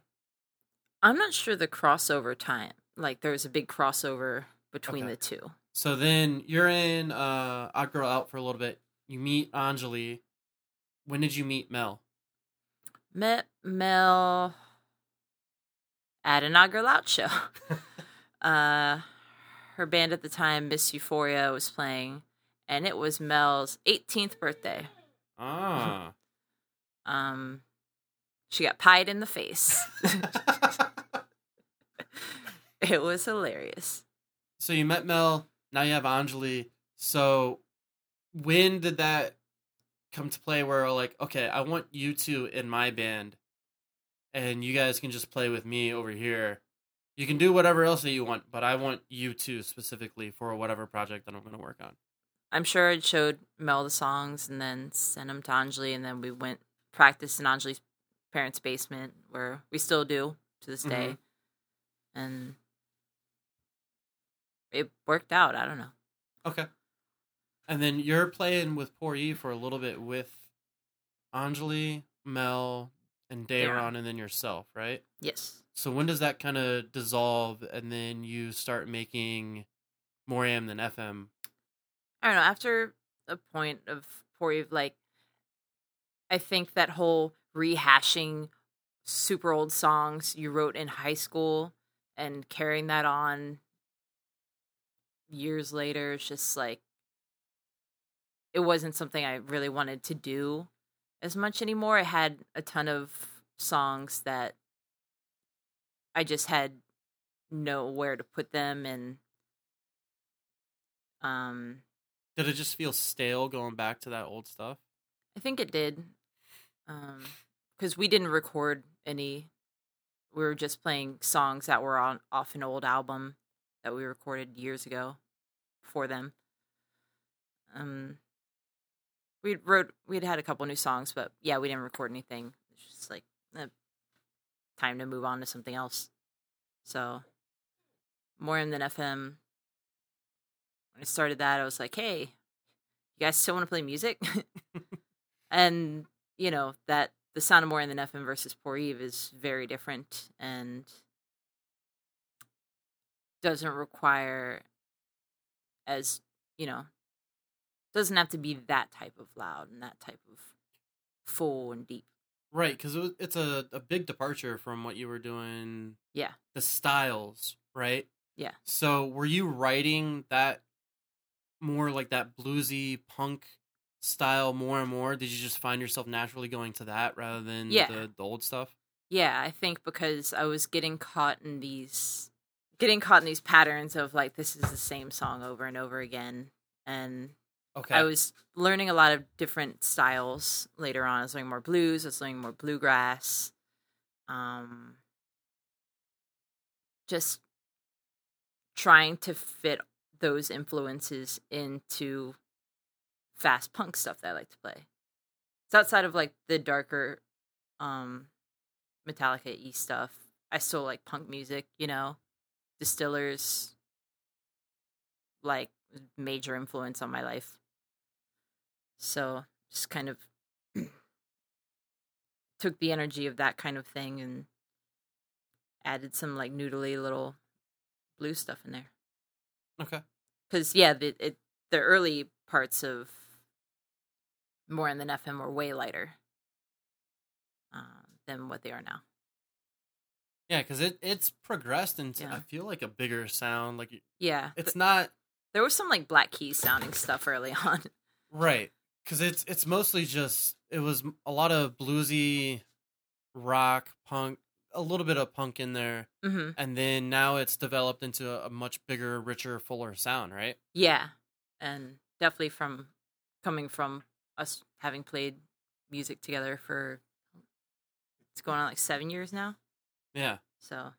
Speaker 2: I'm not sure the crossover time. Like there's a big crossover between
Speaker 1: Okay.
Speaker 2: the two.
Speaker 1: So then you're in uh Odd Girl Out for a little bit. You meet Anjali. When did you meet Mel?
Speaker 2: Met Mel at an Odd Girl Out show. <laughs> uh, her band at the time, Miss Euphoria, was playing, and it was Mel's 18th birthday.
Speaker 1: Ah. <laughs>
Speaker 2: Um, she got pied in the face. <laughs> it was hilarious.
Speaker 1: so you met Mel, now you have Anjali. So when did that come to play where like, okay, I want you two in my band and you guys can just play with me over here. You can do whatever else that you want, but I want you two specifically for whatever project that I'm going to work on.
Speaker 2: I'm sure I showed Mel the songs and then sent them to Anjali, and then we went practice in Anjali's parents' basement, where we still do to this day.
Speaker 1: Mhm.
Speaker 2: And it worked out. I don't know.
Speaker 1: Okay. And then you're playing with Poor E for a little bit with Anjali, Mel, and
Speaker 2: Daron.
Speaker 1: Dayron, and then yourself, right?
Speaker 2: Yes.
Speaker 1: So when does that kind of dissolve, and then you start making more AM than FM?
Speaker 2: I don't know. After a point of Poor Eve, like, I think that whole rehashing super old songs you wrote in high school and carrying that on years later it's just like it wasn't something I really wanted to do as much anymore. I had a ton of songs that I just had nowhere to put them and um
Speaker 1: Did it just feel stale going back to that old stuff?
Speaker 2: I think it did. Um, because we didn't record any. We were just playing songs that were on off an old album that we recorded years ago for them. Um, we wrote we'd had a couple new songs, but yeah, we didn't record anything. It's just like eh, time to move on to something else. So more than FM. When I started that, I was like, "Hey, you guys still want to play music?" <laughs> and you know that the sound of more than FM versus Poor Eve is very different and doesn't require as you know doesn't have to be that type of loud and that type of full and deep.
Speaker 1: Right, because it it's a, a big departure from what you were doing.
Speaker 2: Yeah.
Speaker 1: The styles, right?
Speaker 2: Yeah.
Speaker 1: So were you writing that more like that bluesy punk style more and more? Did you just find yourself naturally going to that rather than
Speaker 2: Yeah.
Speaker 1: the, the old stuff?
Speaker 2: Yeah, I think because I was getting caught in these getting caught in these patterns of like this is the same song over and over again and
Speaker 1: Okay.
Speaker 2: I was learning a lot of different styles later on. I was learning more blues, I was learning more bluegrass. Um just trying to fit those influences into fast punk stuff that I like to play. It's outside of like the darker um Metallica E stuff. I still like punk music, you know. Distillers like major influence on my life. So just kind of <clears throat> took the energy of that kind of thing and added some like noodly little blue stuff in there.
Speaker 1: okay.
Speaker 2: Because yeah, the it, the early parts of more than FM were way lighter uh, than what they are now.
Speaker 1: Yeah, because it, it's progressed into,
Speaker 2: Yeah.
Speaker 1: I feel like a bigger sound. Like
Speaker 2: Yeah,
Speaker 1: it's
Speaker 2: th-
Speaker 1: not
Speaker 2: there was some like Black Keys sounding stuff early <laughs> on.
Speaker 1: Right, because it's it's mostly just it was a lot of bluesy rock punk, a little bit of punk in there,
Speaker 2: hmm
Speaker 1: and then now it's developed into a, a much bigger, richer, fuller sound, right?
Speaker 2: Yeah, and definitely from coming from us having played music together for it's going on like seven years now.
Speaker 1: Yeah.
Speaker 2: So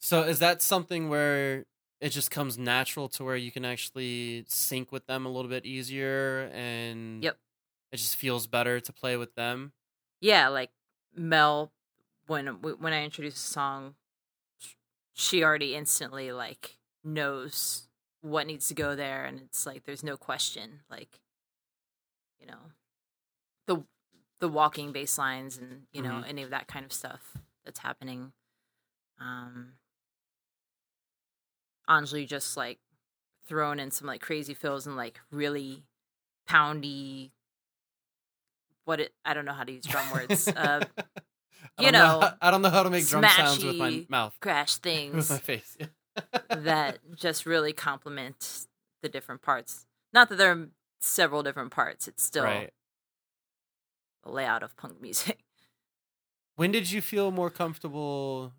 Speaker 1: So is that something where it just comes natural to where you can actually sync with them a little bit easier and
Speaker 2: Yep.
Speaker 1: it just feels better to play with them?
Speaker 2: yeah, like Mel, when when I introduce a song, she already instantly like knows what needs to go there, and it's like there's no question. Like, you know, the the walking bass lines and you know
Speaker 1: Mhm.
Speaker 2: any of that kind of stuff that's happening. Um, Anjali just like thrown in some like crazy fills and like really poundy. What it? I don't know how to use drum words. <laughs> Uh, you
Speaker 1: don't
Speaker 2: know,
Speaker 1: how- I don't know how to make drum sounds with my mouth,
Speaker 2: crash things <laughs>
Speaker 1: with my face.
Speaker 2: That <laughs> just really complement the different parts. Not that there are several different parts; it's still
Speaker 1: right.
Speaker 2: the layout of punk music.
Speaker 1: When did you feel more comfortable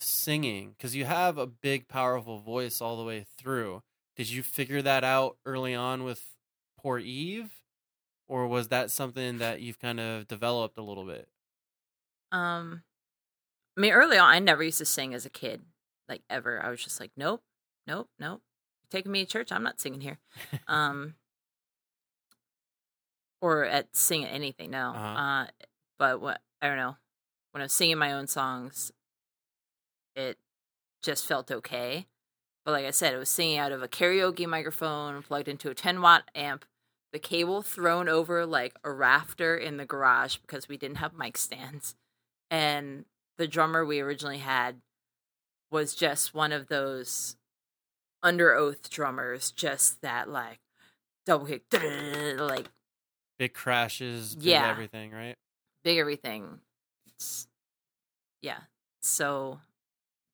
Speaker 1: singing? Because you have a big, powerful voice all the way through. Did you figure that out early on with Poor Eve? Or was that something that you've kind of developed a little bit?
Speaker 2: Um, I mean, early on, I never used to sing as a kid, like ever. I was just like, nope, nope, nope. You're taking me to church? I'm not singing here. Um, or at singing anything. No. <laughs>
Speaker 1: Uh-huh.
Speaker 2: Uh, but what I don't know. When I was singing my own songs, it just felt okay. But like I said, it was singing out of a karaoke microphone plugged into a 10 watt amp, the cable thrown over like a rafter in the garage because we didn't have mic stands. And the drummer we originally had was just one of those Underoath drummers, just that like double kick, <laughs> like
Speaker 1: Big crashes, big
Speaker 2: Yeah.
Speaker 1: everything, right?
Speaker 2: big everything. Yeah. So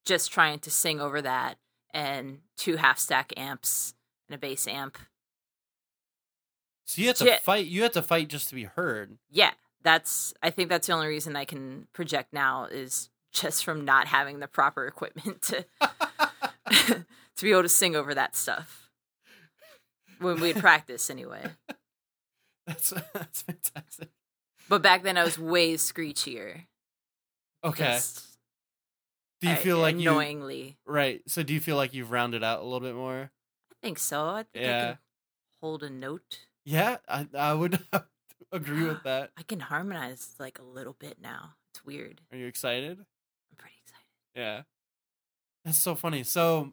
Speaker 2: just trying to sing over that and two half stack amps and a bass amp.
Speaker 1: So you had to
Speaker 2: Shit.
Speaker 1: fight. You had to fight just to be heard.
Speaker 2: Yeah, that's I think that's the only reason I can project now is just from not having the proper equipment to <laughs> to be able to sing over that stuff. When we'd practice anyway. <laughs>
Speaker 1: That's <laughs> that's fantastic.
Speaker 2: But back then I was way screechier.
Speaker 1: Okay.
Speaker 2: Just,
Speaker 1: Do you
Speaker 2: uh,
Speaker 1: feel like you
Speaker 2: annoyingly?
Speaker 1: right? So do you feel like you've rounded out a little bit more?
Speaker 2: I think so. I think I
Speaker 1: Yeah.
Speaker 2: can hold a note.
Speaker 1: Yeah, I I would <laughs> agree with <gasps> that.
Speaker 2: I can harmonize like a little bit now. It's weird.
Speaker 1: Are you excited?
Speaker 2: I'm pretty excited.
Speaker 1: Yeah. That's so funny. So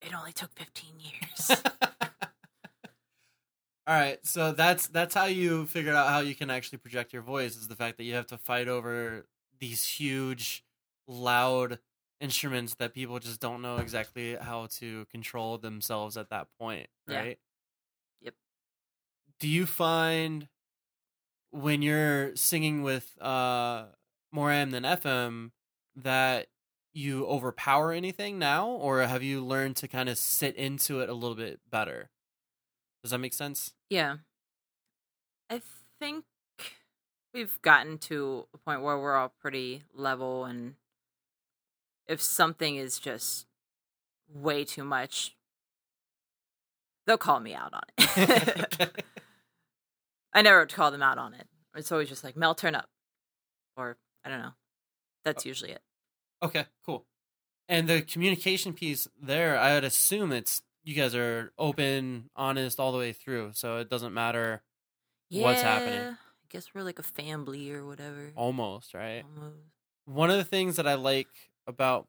Speaker 2: It only took 15 <laughs> years.
Speaker 1: All right, so that's that's how you figured out how you can actually project your voice is the fact that you have to fight over these huge, loud instruments that people just don't know exactly how to control themselves at that point,
Speaker 2: Yeah.
Speaker 1: right?
Speaker 2: Yep.
Speaker 1: Do you find when you're singing with uh more AM than FM that you overpower anything now, or have you learned to kind of sit into it a little bit better? Does that make sense?
Speaker 2: yeah. I think we've gotten to a point where we're all pretty level and if something is just way too much, they'll call me out on it. <laughs> <laughs> I never call them out on it. It's always just like, Mel, turn up. Or, I don't know. That's usually it.
Speaker 1: Okay, cool. And the communication piece there, I would assume it's you guys are open, honest all the way through, so it doesn't matter What's happening?
Speaker 2: Guess we're like a family or whatever.
Speaker 1: almost, right?
Speaker 2: Almost.
Speaker 1: One of the things that I like about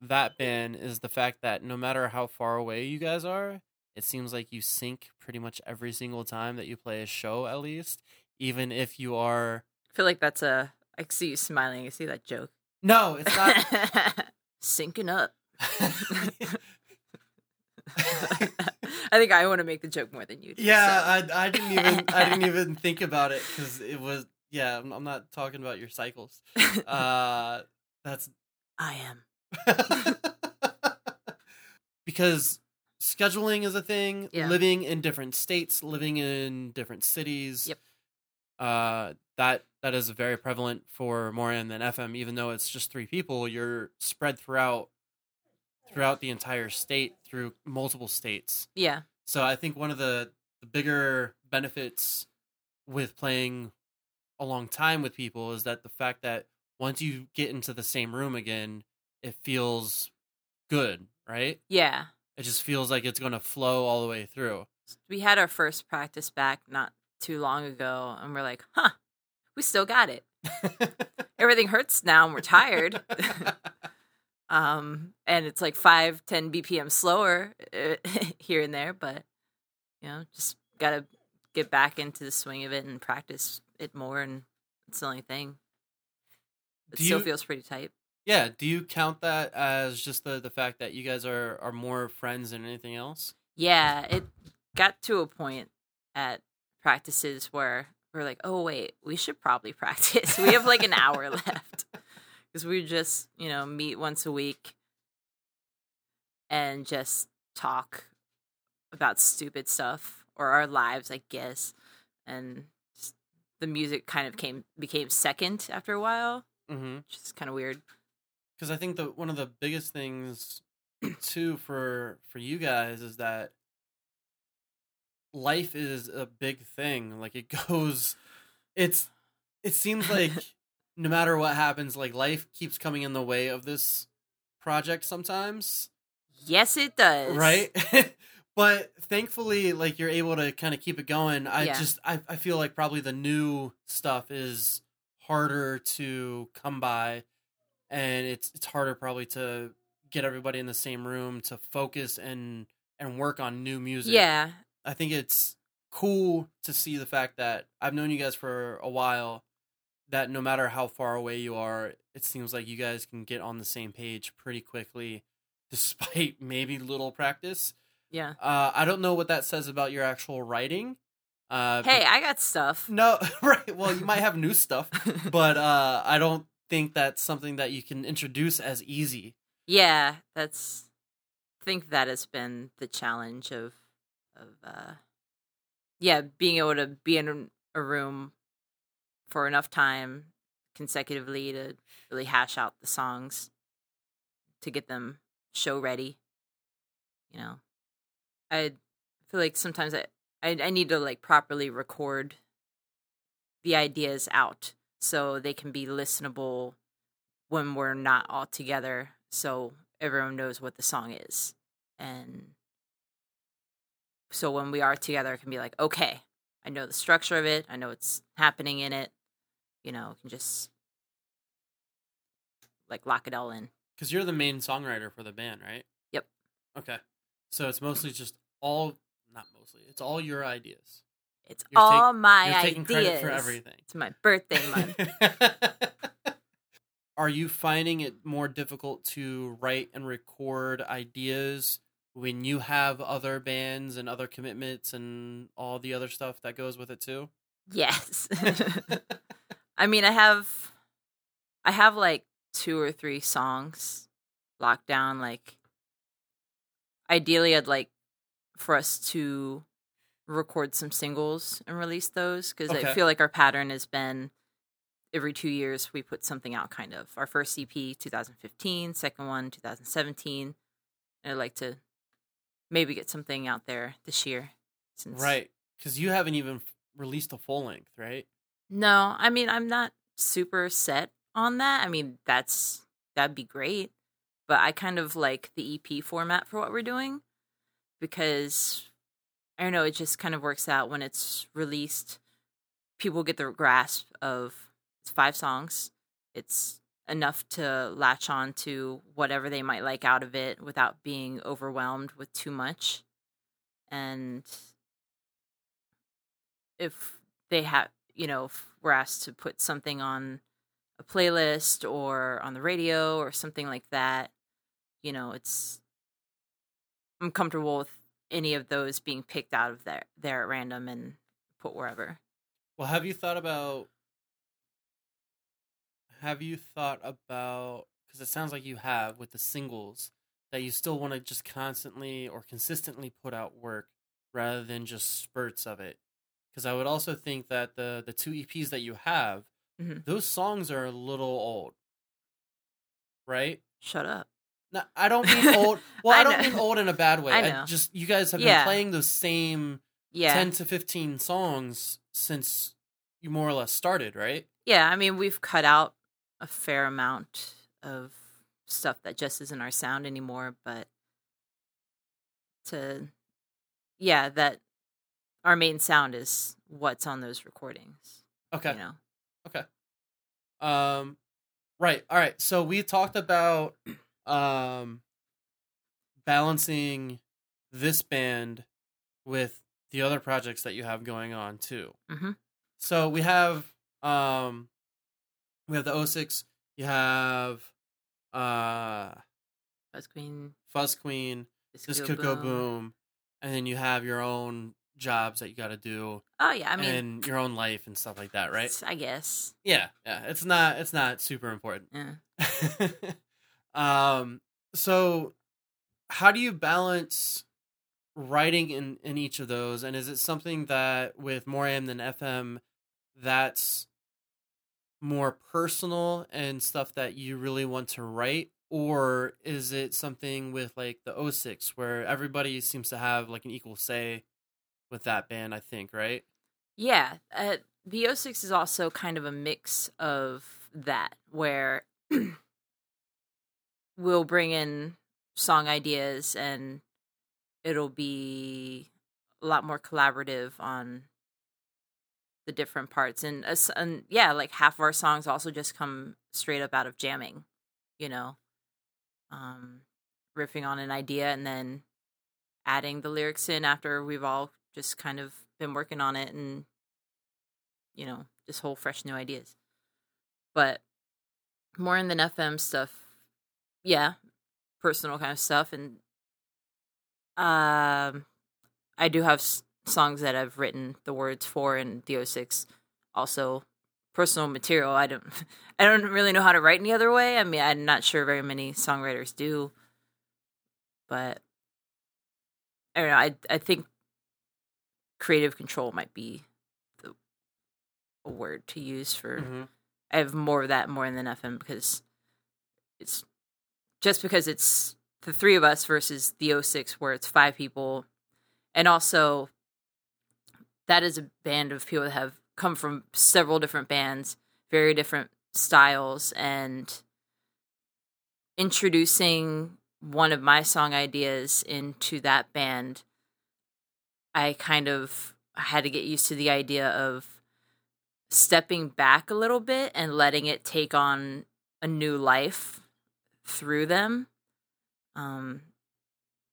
Speaker 1: that band is the fact that no matter how far away you guys are, it seems like you sync pretty much every single time that you play a show at least, even if you are
Speaker 2: I feel like that's a. I see you smiling. I see that joke.
Speaker 1: No, it's not <laughs>
Speaker 2: Syncing up. <laughs> <laughs> I think I want to make the joke more than you do.
Speaker 1: Yeah,
Speaker 2: so.
Speaker 1: I I didn't even I didn't <laughs> even think about it because it was yeah. I'm, I'm not talking about your cycles. Uh, that's
Speaker 2: I am. <laughs>
Speaker 1: because scheduling is a thing.
Speaker 2: Yeah.
Speaker 1: Living in different states, living in different cities.
Speaker 2: Yep.
Speaker 1: Uh, that that is very prevalent for more AM than FM. Even though it's just three people, you're spread throughout throughout the entire state through multiple states.
Speaker 2: Yeah.
Speaker 1: So I think one of the, the bigger benefits with playing a long time with people is that the fact that once you get into the same room again, it feels good, right?
Speaker 2: Yeah.
Speaker 1: It just feels like it's going to flow all the way through.
Speaker 2: We had our first practice back not too long ago, and we're like, huh, we still got it. <laughs> Everything hurts now, and we're tired. <laughs> um, and it's like five, 10 BPM slower uh, <laughs> here and there, but you know, just gotta get back into the swing of it and practice it more, and it's the only thing. It
Speaker 1: Do
Speaker 2: still
Speaker 1: you-
Speaker 2: feels pretty tight.
Speaker 1: yeah. Do you count that as just the, the fact that you guys are, are more friends than anything else?
Speaker 2: Yeah, it got to a point at practices where we're like, oh, wait, we should probably <laughs> practice. We have like an hour <laughs> left. Because we just, you know, meet once a week and just talk about stupid stuff or our lives, I guess. And the music kind of came became second after a while,
Speaker 1: Mm-hmm.
Speaker 2: which is kind of weird.
Speaker 1: because I think that one of the biggest things <clears throat> too for for you guys is that life is a big thing. Like it <laughs> goes, it's it seems like <laughs> no matter what happens, like life keeps coming in the way of this project sometimes,
Speaker 2: Yes, it does.
Speaker 1: right? <laughs> but thankfully, like you're able to kind of keep it going. I
Speaker 2: Yeah.
Speaker 1: just I I feel like probably the new stuff is harder to come by and it's it's harder probably to get everybody in the same room to focus and and work on new music.
Speaker 2: Yeah.
Speaker 1: I think it's cool to see the fact that I've known you guys for a while that no matter how far away you are, it seems like you guys can get on the same page pretty quickly <laughs> despite maybe little practice.
Speaker 2: Yeah.
Speaker 1: Uh, I don't know what that says about your actual writing. Uh,
Speaker 2: Hey, I got stuff.
Speaker 1: no, <laughs> right. Well, you might have new <laughs> stuff, but uh, I don't think that's something that you can introduce as easy.
Speaker 2: Yeah, that's. I think that has been the challenge of, of, uh, yeah, being able to be in a room for enough time consecutively to really hash out the songs, to get them show ready. You know, I feel like sometimes I, I I need to like properly record the ideas out so they can be listenable when we're not all together so everyone knows what the song is. And so when we are together it can be like okay i know the structure of it. I know what's happening in it you know can just like lock it all in
Speaker 1: Because you're the main songwriter for the band, right?
Speaker 2: Yep.
Speaker 1: Okay. So it's mostly just all, not mostly, it's all your ideas.
Speaker 2: it's
Speaker 1: You're take-
Speaker 2: all my
Speaker 1: You're taking
Speaker 2: ideas
Speaker 1: credit for everything.
Speaker 2: it's my birthday month <laughs>
Speaker 1: Are you finding it more difficult to write and record ideas when you have other bands and other commitments and all the other stuff that goes with it too?
Speaker 2: yes <laughs> <laughs> I mean, I have, I have like two or three songs locked down. Like, ideally, I'd like for us to record some singles and release those because
Speaker 1: Okay.
Speaker 2: I feel like our pattern has been every two years we put something out. Kind of our first EP 2015, second one 2017, and I'd like to maybe get something out there this year. Since
Speaker 1: right. Because you haven't even released a full length, right?
Speaker 2: No, I mean I'm not super set on that. I mean that's that'd be great, but I kind of like the EP format for what we're doing because I don't know, it just kind of works out when it's released. People get the grasp of it's five songs. It's enough to latch on to whatever they might like out of it without being overwhelmed with too much. And if they have, you know, if we're asked to put something on a playlist or on the radio or something like that, you know, it's I'm comfortable with any of those being picked out of there there at random and put wherever.
Speaker 1: Well, have you thought about? Have you thought about? Because it sounds like you have with the singles that you still want to just constantly or consistently put out work rather than just spurts of it. Because I would also think that the the two EPs that you have
Speaker 2: Mhm.
Speaker 1: those songs are a little old, right?
Speaker 2: Shut up.
Speaker 1: No, I don't mean <laughs> old. Well, I,
Speaker 2: I
Speaker 1: don't
Speaker 2: know.
Speaker 1: mean old in a bad way.
Speaker 2: I
Speaker 1: I just you guys have been playing those same
Speaker 2: Yeah.
Speaker 1: ten to fifteen songs since you more or less started, right?
Speaker 2: Yeah, I mean, we've cut out a fair amount of stuff that just isn't our sound anymore, but to yeah, that our main sound is what's on those recordings.
Speaker 1: Okay.
Speaker 2: You know.
Speaker 1: Um, right. All right. So we talked about <clears throat> um balancing this band with the other projects that you have going on too.
Speaker 2: Mhm.
Speaker 1: So we have um we have the 06, you have uh
Speaker 2: Fuzz Queen,
Speaker 1: Fuzz Queen,
Speaker 2: This, could
Speaker 1: go boom, and then you have your own jobs that you got to do
Speaker 2: Oh yeah, I mean,
Speaker 1: and your own life and stuff like that, right?
Speaker 2: I guess.
Speaker 1: Yeah, yeah. It's not it's not super important.
Speaker 2: Yeah. <laughs>
Speaker 1: um so how do you balance writing in in each of those and is it something that with more am than fm that's more personal and stuff that you really want to write or is it something with like the 06 where everybody seems to have like an equal say with that band i think right
Speaker 2: Yeah, uh, the 06 is also kind of a mix of that, where <clears throat> we'll bring in song ideas and it'll be a lot more collaborative on the different parts. And, us- and yeah, like half of our songs also just come straight up out of jamming, you know, um, riffing on an idea and then adding the lyrics in after we've all just kind of been working on it and you know just whole fresh new ideas. But more in the fm stuff yeah personal kind of stuff and um i do have s- songs that i've written the words for in the 06 also personal material. I don't <laughs> i don't really know how to write any other way. I mean i'm not sure very many songwriters do but i don't know i i think creative control might be the a word to use for
Speaker 1: Mhm.
Speaker 2: I have more of that more than FM because it's just because it's the three of us versus the 06 where it's five people and also that is a band of people that have come from several different bands very different styles and introducing one of my song ideas into that band I kind of had to get used to the idea of stepping back a little bit and letting it take on a new life through them. Um,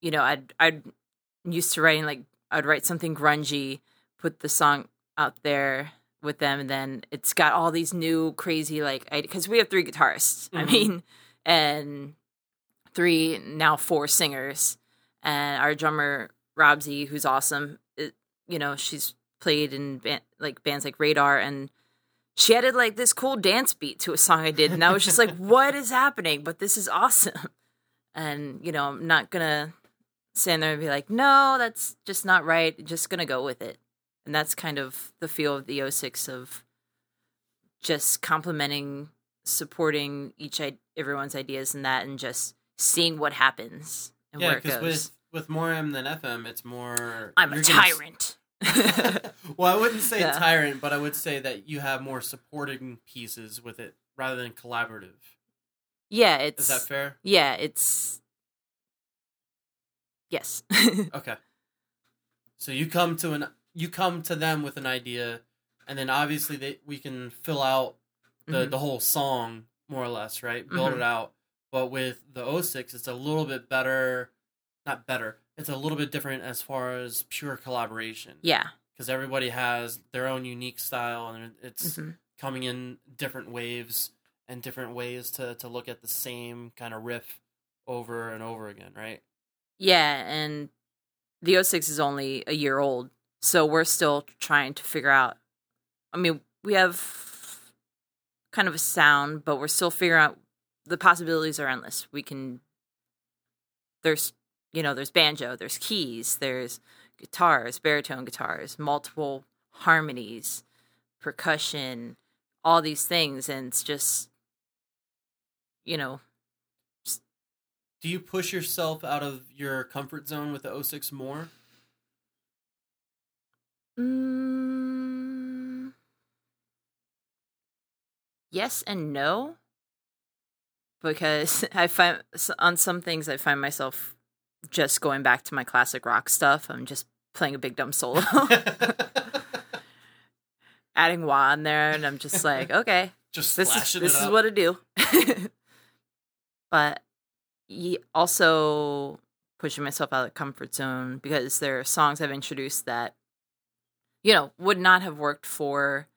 Speaker 2: you know, I'd I'd used to writing like I'd write something grungy, put the song out there with them, and then it's got all these new crazy like because we have three guitarists. I
Speaker 1: Mhm.
Speaker 2: mean, <laughs> and three now four singers, and our drummer Robsy, who's awesome. It, you know, she's played in ban- like bands like Radar, and she added like this cool dance beat to a song I did, and I was just like, <laughs> "What is happening?" But this is awesome. <laughs> And you know, I'm not gonna stand there and be like, "No, that's just not right." Just gonna go with it, and that's kind of the feel of the O6 of just complimenting, supporting each everyone's ideas and that, and just seeing what happens and
Speaker 1: yeah
Speaker 2: where it goes.
Speaker 1: with with more am than fm it's more
Speaker 2: I'm a
Speaker 1: you're gonna
Speaker 2: tyrant. <laughs>
Speaker 1: well, I wouldn't say
Speaker 2: Yeah.
Speaker 1: tyrant, but I would say that you have more supporting pieces with it rather than collaborative.
Speaker 2: yeah, it's
Speaker 1: Is that fair?
Speaker 2: yeah, it's yes. <laughs>
Speaker 1: Okay. So you come to an you come to them with an idea, and then obviously they we can fill out the
Speaker 2: Mhm.
Speaker 1: the whole song more or less, right? Build
Speaker 2: Mhm.
Speaker 1: it out. But with the 06, it's a little bit better, not better. It's a little bit different as far as pure collaboration.
Speaker 2: yeah.
Speaker 1: Because everybody has their own unique style, and it's
Speaker 2: Mhm.
Speaker 1: coming in different waves and different ways to to look at the same kind of riff over and over again, right?
Speaker 2: Yeah, and the 06 is only a year old, so we're still trying to figure out. I mean, we have kind of a sound, but we're still figuring out the possibilities are endless. We can there's you know, there's banjo, there's keys, there's guitars, baritone guitars, multiple harmonies, percussion, all these things and it's just you know
Speaker 1: Do you push yourself out of your comfort zone with the 06 more?
Speaker 2: mm, yes and no because <laughs> i find on some things i find myself just going back to my classic rock stuff i'm just playing a big dumb solo <laughs> adding wah in there and i'm just like okay
Speaker 1: Just
Speaker 2: this is this is what I do. <laughs> but ye- also pushing myself out of the comfort zone because there are songs I've introduced that you know would not have worked for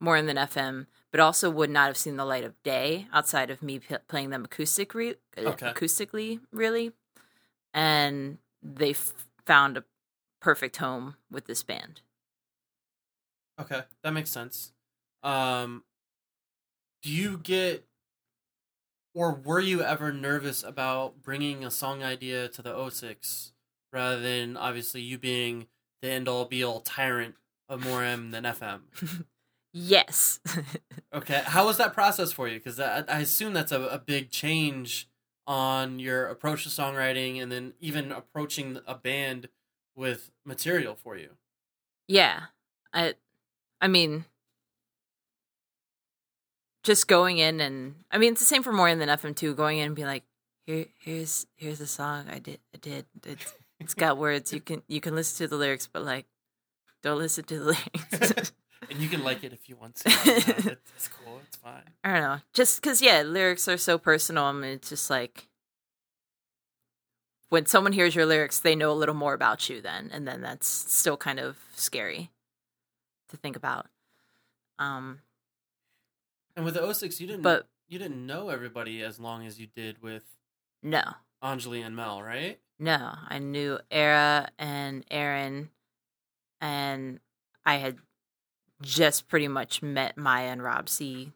Speaker 2: more than FM, but also would not have seen the light of day outside of me p- playing them acoustic re- uh,
Speaker 1: Okay.
Speaker 2: acoustically, really. And they f- found a perfect home with this band.
Speaker 1: Okay, that makes sense. Um, do you get, or were you ever nervous about bringing a song idea to the O6 rather than obviously you being the end all be all tyrant of more AM than FM? <laughs>
Speaker 2: Yes. <laughs>
Speaker 1: Okay, how was that process for you? Because I, I assume that's a, a big change on your approach to songwriting and then even approaching a band with material for you.
Speaker 2: Yeah. I I mean just going in and I mean it's the same for more than FM2 going in and be like here here's here's a song I did I did it's it's got words you can you can listen to the lyrics but like don't listen to the <laughs> lyrics. <laughs>
Speaker 1: and you can like it if you want to. <laughs> It's, cool. It's fine.
Speaker 2: I don't know. Just cuz yeah, lyrics are so personal I mean, it's just like when someone hears your lyrics, they know a little more about you then, and then that's still kind of scary to think about. Um,
Speaker 1: And with the 06, you didn't.
Speaker 2: but
Speaker 1: you didn't know everybody as long as you did with
Speaker 2: no,
Speaker 1: Anjali and Mel, right?
Speaker 2: no, I knew Era and Aaron, and I had just pretty much met Maya and Rob C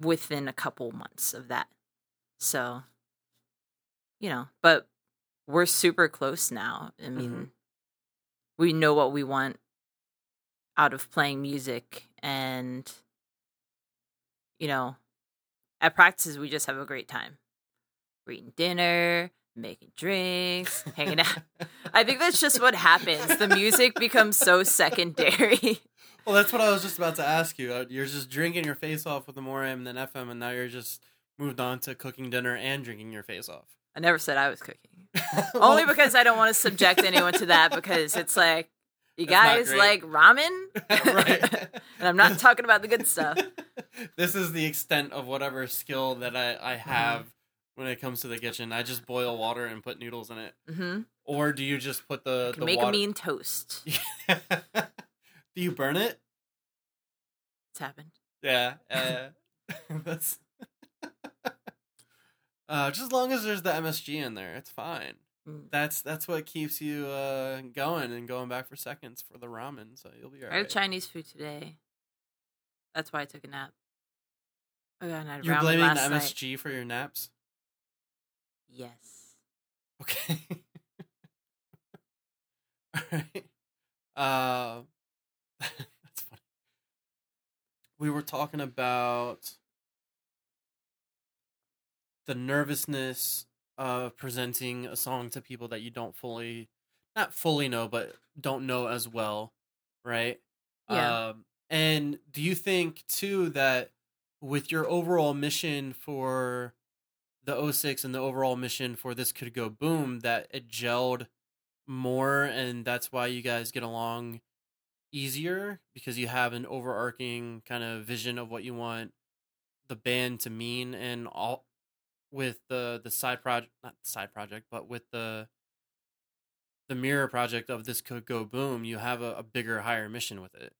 Speaker 2: within a couple months of that. So, you know, but we're super close now. I mean,
Speaker 1: Mhm.
Speaker 2: we know what we want out of playing music and you know, at practices we just have a great time. We're eating dinner, making drinks, hanging out. <laughs> I think that's just what happens. The music becomes so secondary. <laughs>
Speaker 1: Well, that's what I was just about to ask you. Uh, You're just drinking your face off with the more AM than FM, and now you're just moved on to cooking dinner and drinking your face off.
Speaker 2: I never said I was cooking. <laughs> Only because I don't want to subject anyone to that because it's like you
Speaker 1: That's
Speaker 2: guys like ramen? <laughs> <laughs>
Speaker 1: right.
Speaker 2: and I'm not talking about the good stuff.
Speaker 1: this is the extent of whatever skill that I, I
Speaker 2: Mm-hmm.
Speaker 1: have when it comes to the kitchen. I just boil water and put noodles in it.
Speaker 2: hmm
Speaker 1: Or do you just put the, the
Speaker 2: make
Speaker 1: water?
Speaker 2: a mean toast.
Speaker 1: Do you burn it?
Speaker 2: It's happened.
Speaker 1: Yeah. <laughs> Uh, <laughs> that's. <laughs> uh, just as long as there's the MSG in there, it's fine.
Speaker 2: Mm.
Speaker 1: That's that's what keeps you uh, going and going back for seconds for the ramen. So you'll be alright.
Speaker 2: I had. Chinese food today. That's why I took a nap. Oh and I
Speaker 1: You're blaming the
Speaker 2: last night.
Speaker 1: MSG for your naps.
Speaker 2: Yes.
Speaker 1: Okay. All right. Uh, <laughs> that's funny. We were talking about the nervousness of presenting a song to people that you don't fully, not fully know, but don't know as well, right?
Speaker 2: Yeah.
Speaker 1: Um, and do you think too that with your overall mission for the 06 and the overall mission for this could go boom that it gelled more and that's why you guys get along easier because you have an overarching kind of vision of what you want the band to mean and all with the the side project not side project but with the the mirror project of this could go boom you have a, a bigger higher mission with it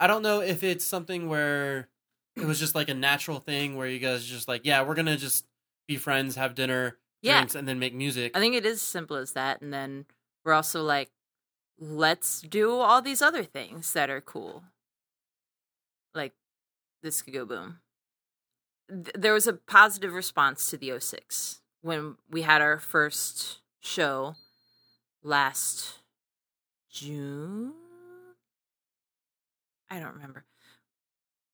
Speaker 1: i don't know if it's something where it was just like a natural thing where you guys just like yeah we're gonna just be friends have dinner
Speaker 2: Yeah.
Speaker 1: drinks and then make music
Speaker 2: I think it is as simple as that. And then we're also like, let's do all these other things that are cool. Like, this could go boom. Th- There was a positive response to the 06 when we had our first show last June. I don't remember.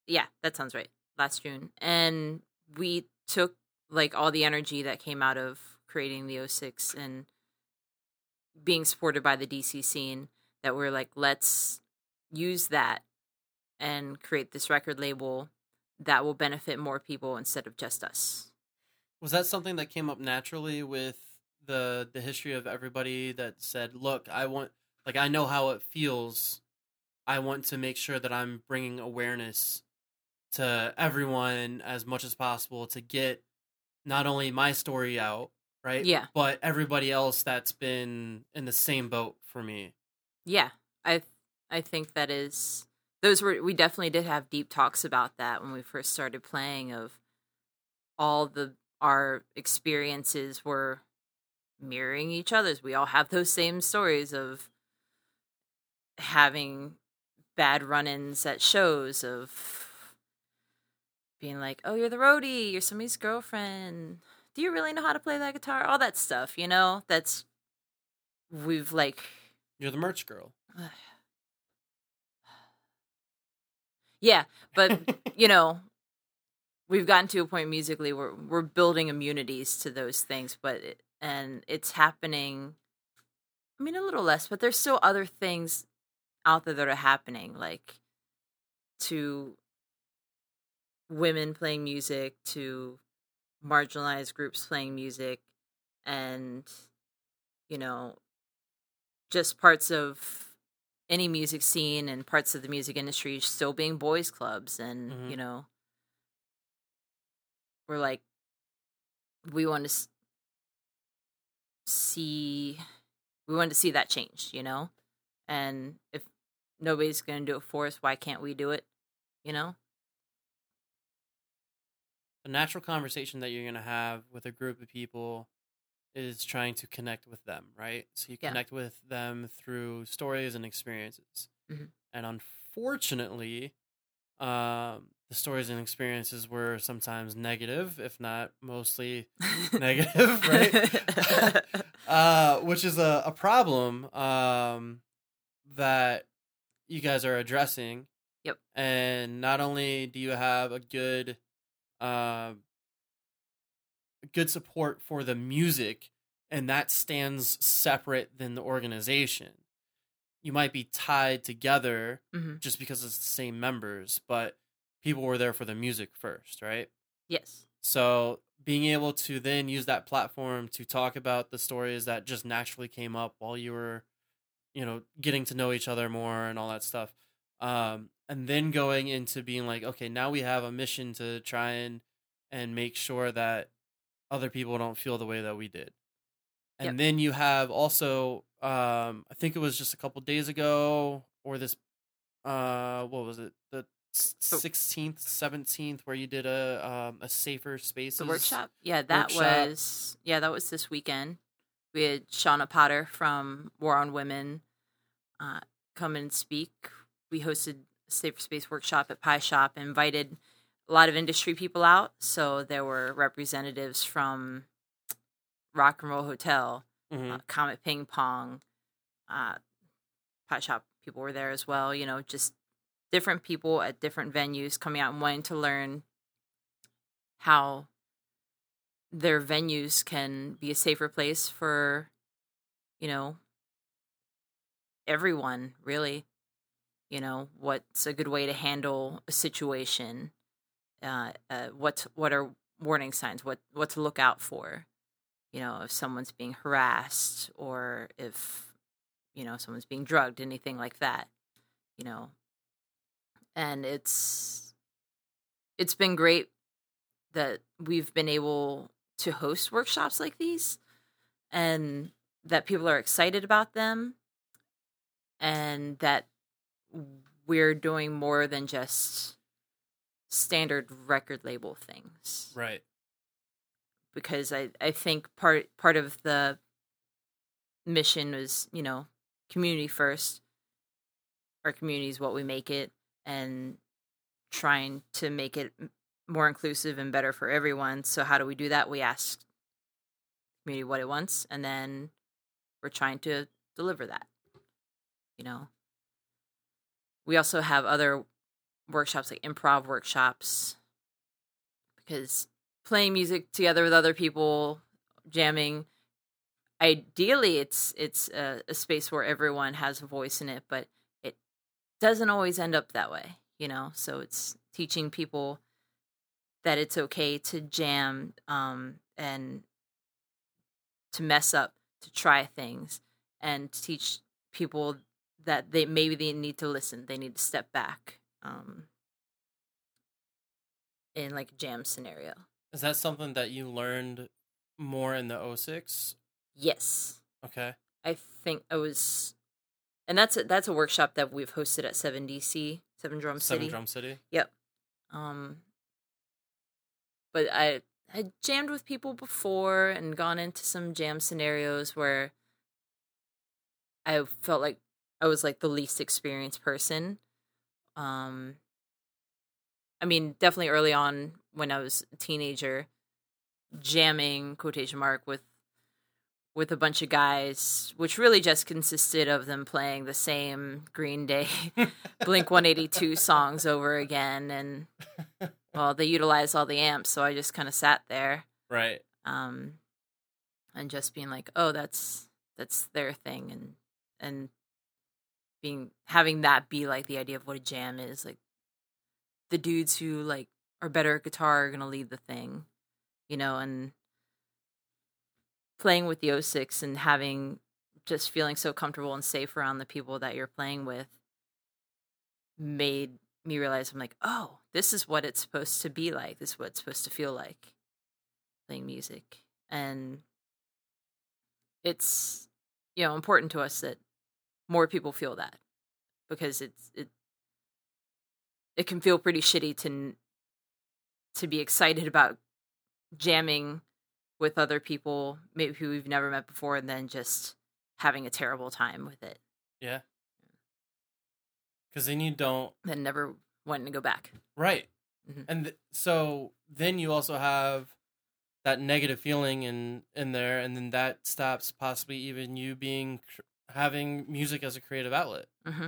Speaker 2: yeah, that sounds right. Last June. And we took like all the energy that came out of creating the 06 and being supported by the DC scene that we're like, let's use that and create this record label that will benefit more people instead of just us.
Speaker 1: Was that something that came up naturally with the the history of everybody that said, "Look, I want like I know how it feels. I want to make sure that I'm bringing awareness to everyone as much as possible to get not only my story out, right?
Speaker 2: Yeah.
Speaker 1: But everybody else that's been in the same boat for me.
Speaker 2: Yeah. I I think that is those were we definitely did have deep talks about that when we first started playing of all the our experiences were mirroring each other's. We all have those same stories of having bad run-ins at shows of being like, "Oh, you're the roadie, you're somebody's girlfriend. Do you really know how to play that guitar?" All that stuff, you know. That's we've like
Speaker 1: You're the merch girl. <sighs>
Speaker 2: yeah, but <laughs> you know, we've gotten to a point musically where we're building immunities to those things, but it, and it's happening. I mean, a little less, but there's still other things out there that are happening, like to women playing music, to marginalized groups playing music, and you know, just parts of any music scene and parts of the music industry still being boys clubs and
Speaker 1: Mhm.
Speaker 2: you know we're like we want to see we want to see that change you know and if nobody's going to do it for us why can't we do it you know
Speaker 1: a natural conversation that you're going to have with a group of people is trying to connect with them, right? So you
Speaker 2: Yeah.
Speaker 1: connect with them through stories and experiences.
Speaker 2: Mhm.
Speaker 1: And unfortunately, um, the stories and experiences were sometimes negative, if not mostly <laughs> negative, right? <laughs> <laughs> uh, which is a, a problem um, that you guys are addressing.
Speaker 2: Yep.
Speaker 1: And not only do you have a good, uh, good support for the music, and that stands separate than the organization. You might be tied together
Speaker 2: Mhm.
Speaker 1: just because it's the same members, but people were there for the music first, right?
Speaker 2: yes
Speaker 1: So being able to then use that platform to talk about the stories that just naturally came up while you were, you know, getting to know each other more and all that stuff. Um, and then going into being like, okay, now we have a mission to try and and make sure that other people don't feel the way that we did. And
Speaker 2: Yep.
Speaker 1: then you have also, um, I think it was just a couple days ago or this, uh, what was it? The sixteenth, seventeenth, where you did a um, a safer space.
Speaker 2: the workshop yeah that
Speaker 1: workshop.
Speaker 2: was yeah that was this weekend we had Shawna Potter from war on women uh, come and speak we hosted safer space workshop at pie shop invited a lot of industry people out so there were representatives from rock and roll hotel
Speaker 1: Mhm.
Speaker 2: uh, comet ping pong uh, pie shop people were there as well you know just different people at different venues coming out and wanting to learn how their venues can be a safer place for you know everyone really you know what's a good way to handle a situation uh, uh what what are warning signs what what to look out for you know if someone's being harassed or if you know someone's being drugged anything like that you know. And it's it's been great that we've been able to host workshops like these and that people are excited about them and that we're doing more than just standard record label things.
Speaker 1: Right.
Speaker 2: because I, I think part part of the mission was you know community first. Our community is what we make it and trying to make it more inclusive and better for everyone. So how do we do that? We ask community what it wants and then we're trying to deliver that you know we also have other workshops like improv workshops because playing music together with other people jamming ideally it's it's a, a space where everyone has a voice in it but it doesn't always end up that way you know? So it's teaching people that it's okay to jam um, and to mess up to try things and teach people that they maybe they need to listen they need to step back um, in like jam scenario
Speaker 1: Is that something that you learned more in the 06?
Speaker 2: yes
Speaker 1: Okay.
Speaker 2: i think i was and that's a, that's a workshop that we've hosted at 7dc 7 drum city
Speaker 1: Seven
Speaker 2: city
Speaker 1: Drum City.
Speaker 2: Yep. Um but I had jammed with people before and gone into some jam scenarios where I felt like I was like the least experienced person. Um I mean, definitely early on when I was a teenager, jamming quotation mark with with a bunch of guys, which really just consisted of them playing the same Green Day <laughs> Blink 182 songs over again and <laughs> well, they utilized all the amps, so I just kind of sat there
Speaker 1: Right.
Speaker 2: um and just being like, "Oh, that's that's their thing." And and being having that be like the idea of what a jam is, like the dudes who like are better at guitar are to lead the thing, you know, and playing with the 06 and having just feeling so comfortable and safe around the people that you're playing with made me realize I'm like, oh, this is what it's supposed to be like. This is what it's supposed to feel like playing music. And it's you know important to us that more people feel that because it's it it can feel pretty shitty to to be excited about jamming with other people maybe who we've never met before and then just having a terrible time with it
Speaker 1: Yeah. Because then you don't.
Speaker 2: then never wanting to go back
Speaker 1: Right.
Speaker 2: Mhm.
Speaker 1: And th- so then you also have that negative feeling in in there, and then that stops possibly even you being cr- having music as a creative outlet,
Speaker 2: hmm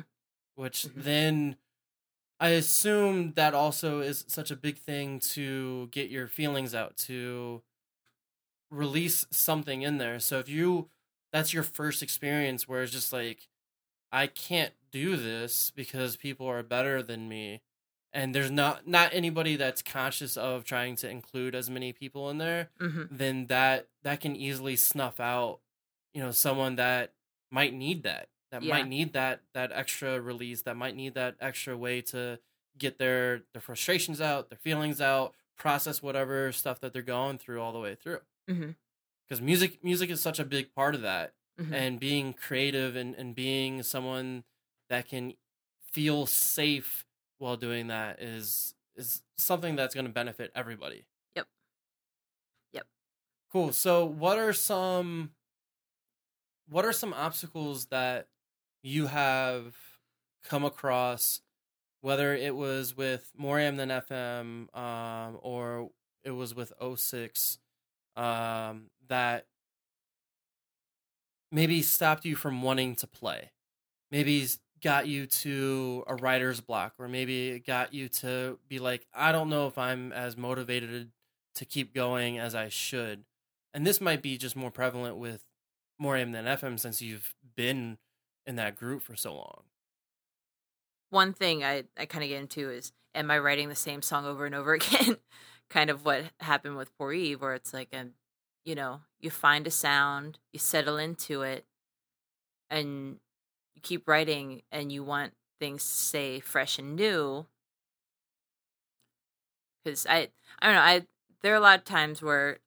Speaker 1: which
Speaker 2: Mhm.
Speaker 1: then I assume that also is such a big thing to get your feelings out to release something in there. So if you that's your first experience where it's just like I can't do this because people are better than me and there's not not anybody that's conscious of trying to include as many people in there
Speaker 2: hmm
Speaker 1: then that that can easily snuff out you know someone that might need that that
Speaker 2: Yeah.
Speaker 1: might need that that extra release that might need that extra way to get their their frustrations out their feelings out process whatever stuff that they're going through all the way through because music music is such a big part of that
Speaker 2: hmm
Speaker 1: and being creative and, and being someone that can feel safe while doing that is is something that's going to benefit everybody.
Speaker 2: Yep. Yep.
Speaker 1: Cool. So what are some what are some obstacles that you have come across whether it was with More Am Than FM um, or it was with 06 um, that maybe stopped you from wanting to play? Maybe got you to a writer's block or maybe it got you to be like i don't know if i'm as motivated to keep going as i should. And this might be just more prevalent with more am than fm since you've been in that group for so long
Speaker 2: one thing I, I kind of get into is am I writing the same song over and over <laughs> again? kind of what happened with Poor Eve, where it's like, um, you know, you find a sound, you settle into it, and you keep writing, and you want things to stay fresh and new. Because I, I don't know, I there are a lot of times where,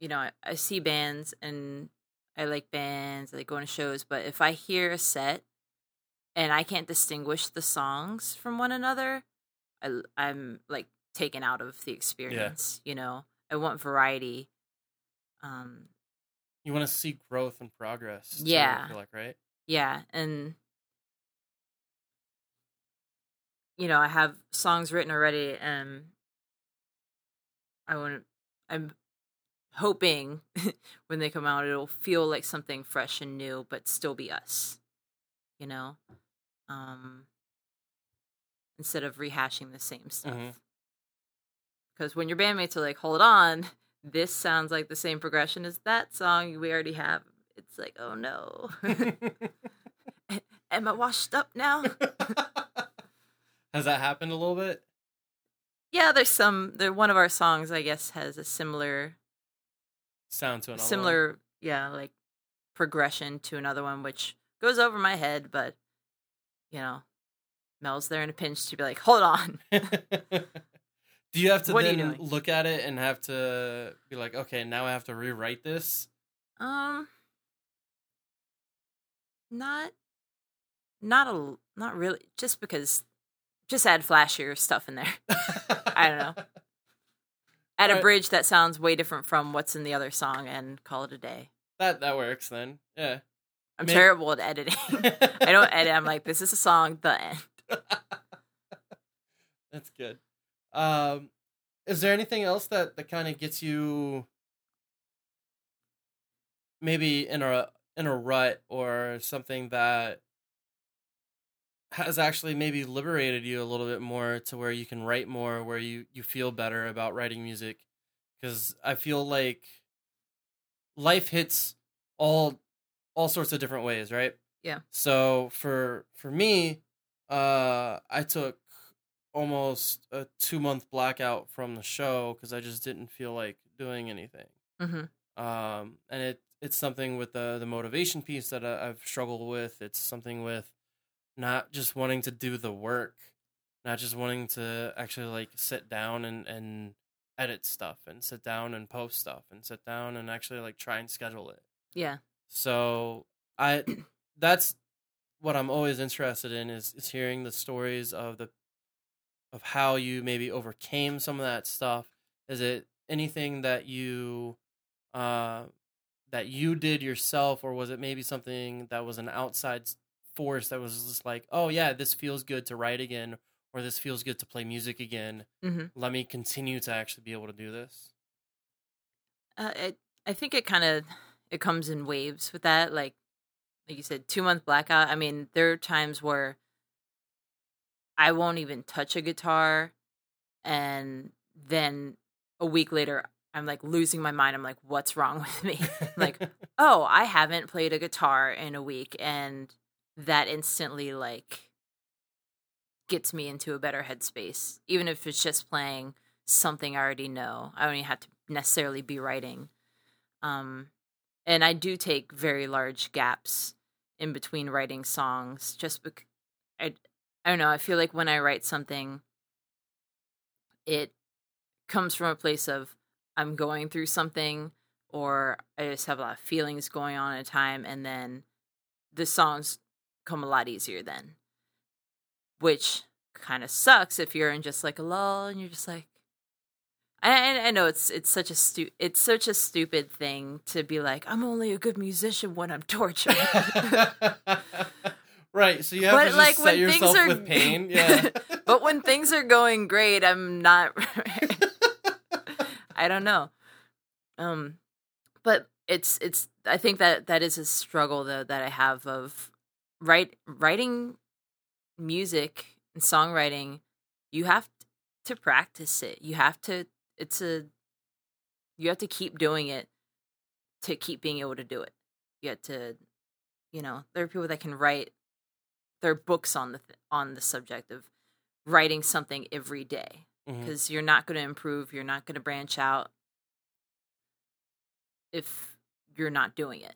Speaker 2: you know, I, I see bands and I like bands, I like going to shows, but if I hear a set and I can't distinguish the songs from one another, I, I'm like taken out of the experience. You know, I want variety. Um,
Speaker 1: you want to see growth and progress too,
Speaker 2: Yeah.
Speaker 1: I feel like right
Speaker 2: yeah, and you know, I have songs written already, and I want. To. I'm hoping <laughs> when they come out, it'll feel like something fresh and new, but still be us. You know, um, instead of rehashing the same stuff.
Speaker 1: Mhm.
Speaker 2: Because when your bandmates are like, "Hold on, this sounds like the same progression as that song we already have," it's like, "Oh no, <laughs> <laughs> am I washed up now?"
Speaker 1: Has that happened a little bit?
Speaker 2: yeah, there's some. There one of our songs, I guess, has a similar
Speaker 1: Sound to another one?
Speaker 2: similar yeah like progression to another one which goes over my head but you know mel's there in a pinch to be like hold on <laughs>
Speaker 1: Do you have to
Speaker 2: What
Speaker 1: then look at it and have to be like, okay, now I have to rewrite this?
Speaker 2: um not not a not really just because just add flashier stuff in there <laughs> I don't know. <laughs> add a bridge that sounds way different from what's in the other song and call it a day
Speaker 1: That that works then. Yeah.
Speaker 2: i'm
Speaker 1: May-
Speaker 2: terrible at editing <laughs> i don't edit i'm like this is a song the end <laughs>
Speaker 1: That's good. Um, is there anything else that that kind of gets you maybe in a in a rut or something that has actually maybe liberated you a little bit more to where you can write more, where you you feel better about writing music? Because I feel like life hits all all sorts of different ways, right?
Speaker 2: Yeah.
Speaker 1: So for for me, uh, I took almost a two month blackout from the show because I just didn't feel like doing anything.
Speaker 2: hmm
Speaker 1: Um, and it it's something with the the motivation piece that I, I've struggled with. It's something with not just wanting to do the work, not just wanting to actually like sit down and and edit stuff and sit down and post stuff and sit down and actually like try and schedule it.
Speaker 2: yeah
Speaker 1: So I that's what I'm always interested in is is hearing the stories of the of how you maybe overcame some of that stuff. Is it anything that you uh that you did yourself or was it maybe something that was an outside force that was just like, "Oh yeah, this feels good to write again or this feels good to play music again.
Speaker 2: hmm
Speaker 1: Let me continue to actually be able to do this."
Speaker 2: Uh, it, I think it kind of it comes in waves with that. Like, like you said, two month blackout. I mean, there are times where I won't even touch a guitar, and then a week later, I'm like losing my mind. I'm like, what's wrong <laughs> with me? like, <laughs> oh, I haven't played a guitar in a week, and that instantly like gets me into a better headspace. Even if it's just playing something I already know. I don't even have to necessarily be writing. Um, and I do take very large gaps in between writing songs just because I, I don't know. I feel like when I write something, it comes from a place of I'm going through something or I just have a lot of feelings going on at a time, and then the songs come a lot easier then, which kind of sucks if you're in just like a lull and you're just like, I, I- I know it's it's such a stu- it's such a stupid thing to be like I'm only a good musician when I'm <laughs> tortured. <laughs>
Speaker 1: right. So you have
Speaker 2: But,
Speaker 1: to just
Speaker 2: like,
Speaker 1: set
Speaker 2: when
Speaker 1: yourself
Speaker 2: things are-
Speaker 1: with <laughs> pain. Yeah.
Speaker 2: but when things are going great, I'm not. I don't know. Um, but it's it's. I think that that is a struggle though that I have of write writing music and songwriting. You have to practice it. You have to. It's a. You have to keep doing it to keep being able to do it. You have to. You know, there are people that can write. There are books on the th- on the subject of writing something every day
Speaker 1: mm-hmm.
Speaker 2: because you're not going to improve you're not going to branch out if you're not doing it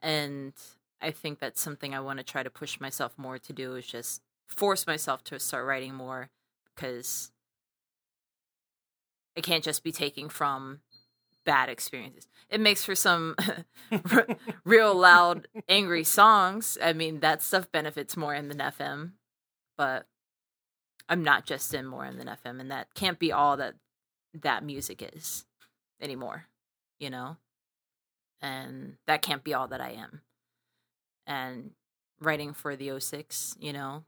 Speaker 2: and i think that's something i want to try to push myself more to do is just force myself to start writing more because i can't just be taking from bad experiences it makes for some <laughs> real loud angry songs i mean that stuff benefits more am than fm but I'm not just in more than FM, and that can't be all that that music is anymore, you know. And that can't be all that I am. And writing for the 06, you know,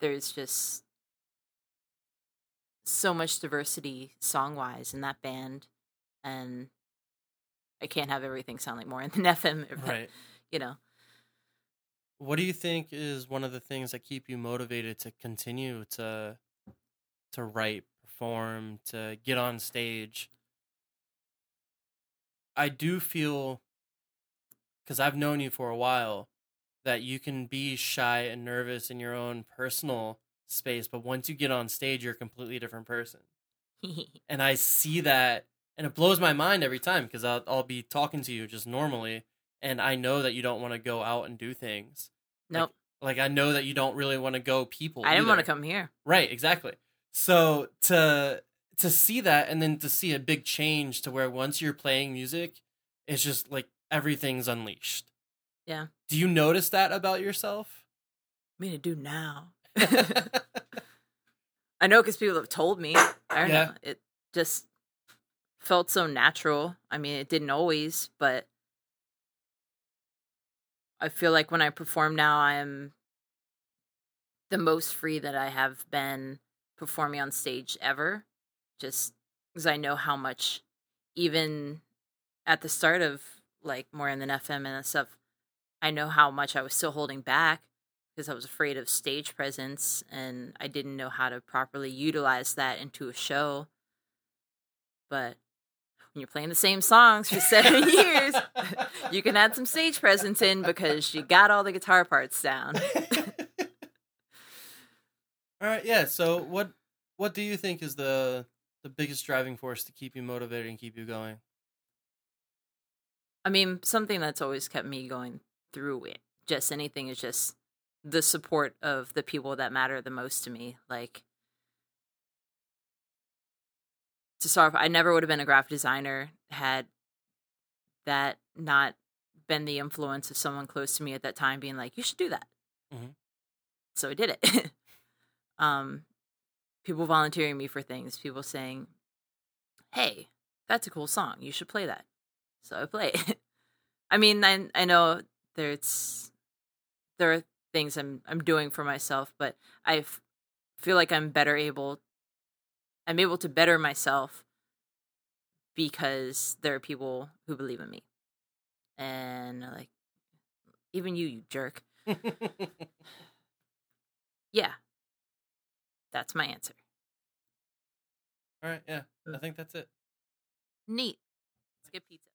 Speaker 2: there's just so much diversity song wise in that band, and I can't have everything sound like more <laughs> than FM,
Speaker 1: Right.
Speaker 2: you know.
Speaker 1: What do you think is one of the things that keep you motivated to continue to to write, perform, to get on stage? I do feel cuz I've known you for a while that you can be shy and nervous in your own personal space, but once you get on stage you're a completely different person. <laughs> And I see that and it blows my mind every time because I'll, I'll be talking to you just normally and I know that you don't want to go out and do things.
Speaker 2: nope.
Speaker 1: Like I know that you don't really want to go people.
Speaker 2: I didn't want to come here.
Speaker 1: Right, exactly. So to to see that and then to see a big change to where once you're playing music, it's just like everything's unleashed.
Speaker 2: Yeah.
Speaker 1: Do you notice that about yourself?
Speaker 2: I mean, I do now. <laughs> I know because people have told me. I don't
Speaker 1: Yeah.
Speaker 2: know. It just felt so natural. I mean, it didn't always, but I feel like when I perform now, I am the most free that I have been performing on stage ever. Just because I know how much, even at the start of like more AM than FM and stuff, I know how much I was still holding back because I was afraid of stage presence and I didn't know how to properly utilize that into a show. But when you're playing the same songs for seven <laughs> years, you can add some stage presence in because you got all the guitar parts down. <laughs>
Speaker 1: All right, yeah. So what what do you think is the the biggest driving force to keep you motivated and keep you going?
Speaker 2: I mean, something that's always kept me going through it, just anything is just the support of the people that matter the most to me. Like, to start off, I never would have been a graphic designer had that not been the influence of someone close to me at that time being like, you should do that.
Speaker 1: Mhm.
Speaker 2: So I did it. <laughs> um, people volunteering me for things, people saying, hey, that's a cool song. You should play that. So I play it. <laughs> I mean, I I know there's there are things I'm I'm doing for myself, but I f- feel like I'm better able I'm able to better myself because there are people who believe in me. And like even you, you jerk. <laughs> Yeah. That's my answer.
Speaker 1: All right, yeah. I mm. think that's it.
Speaker 2: Neat. Let's get pizza.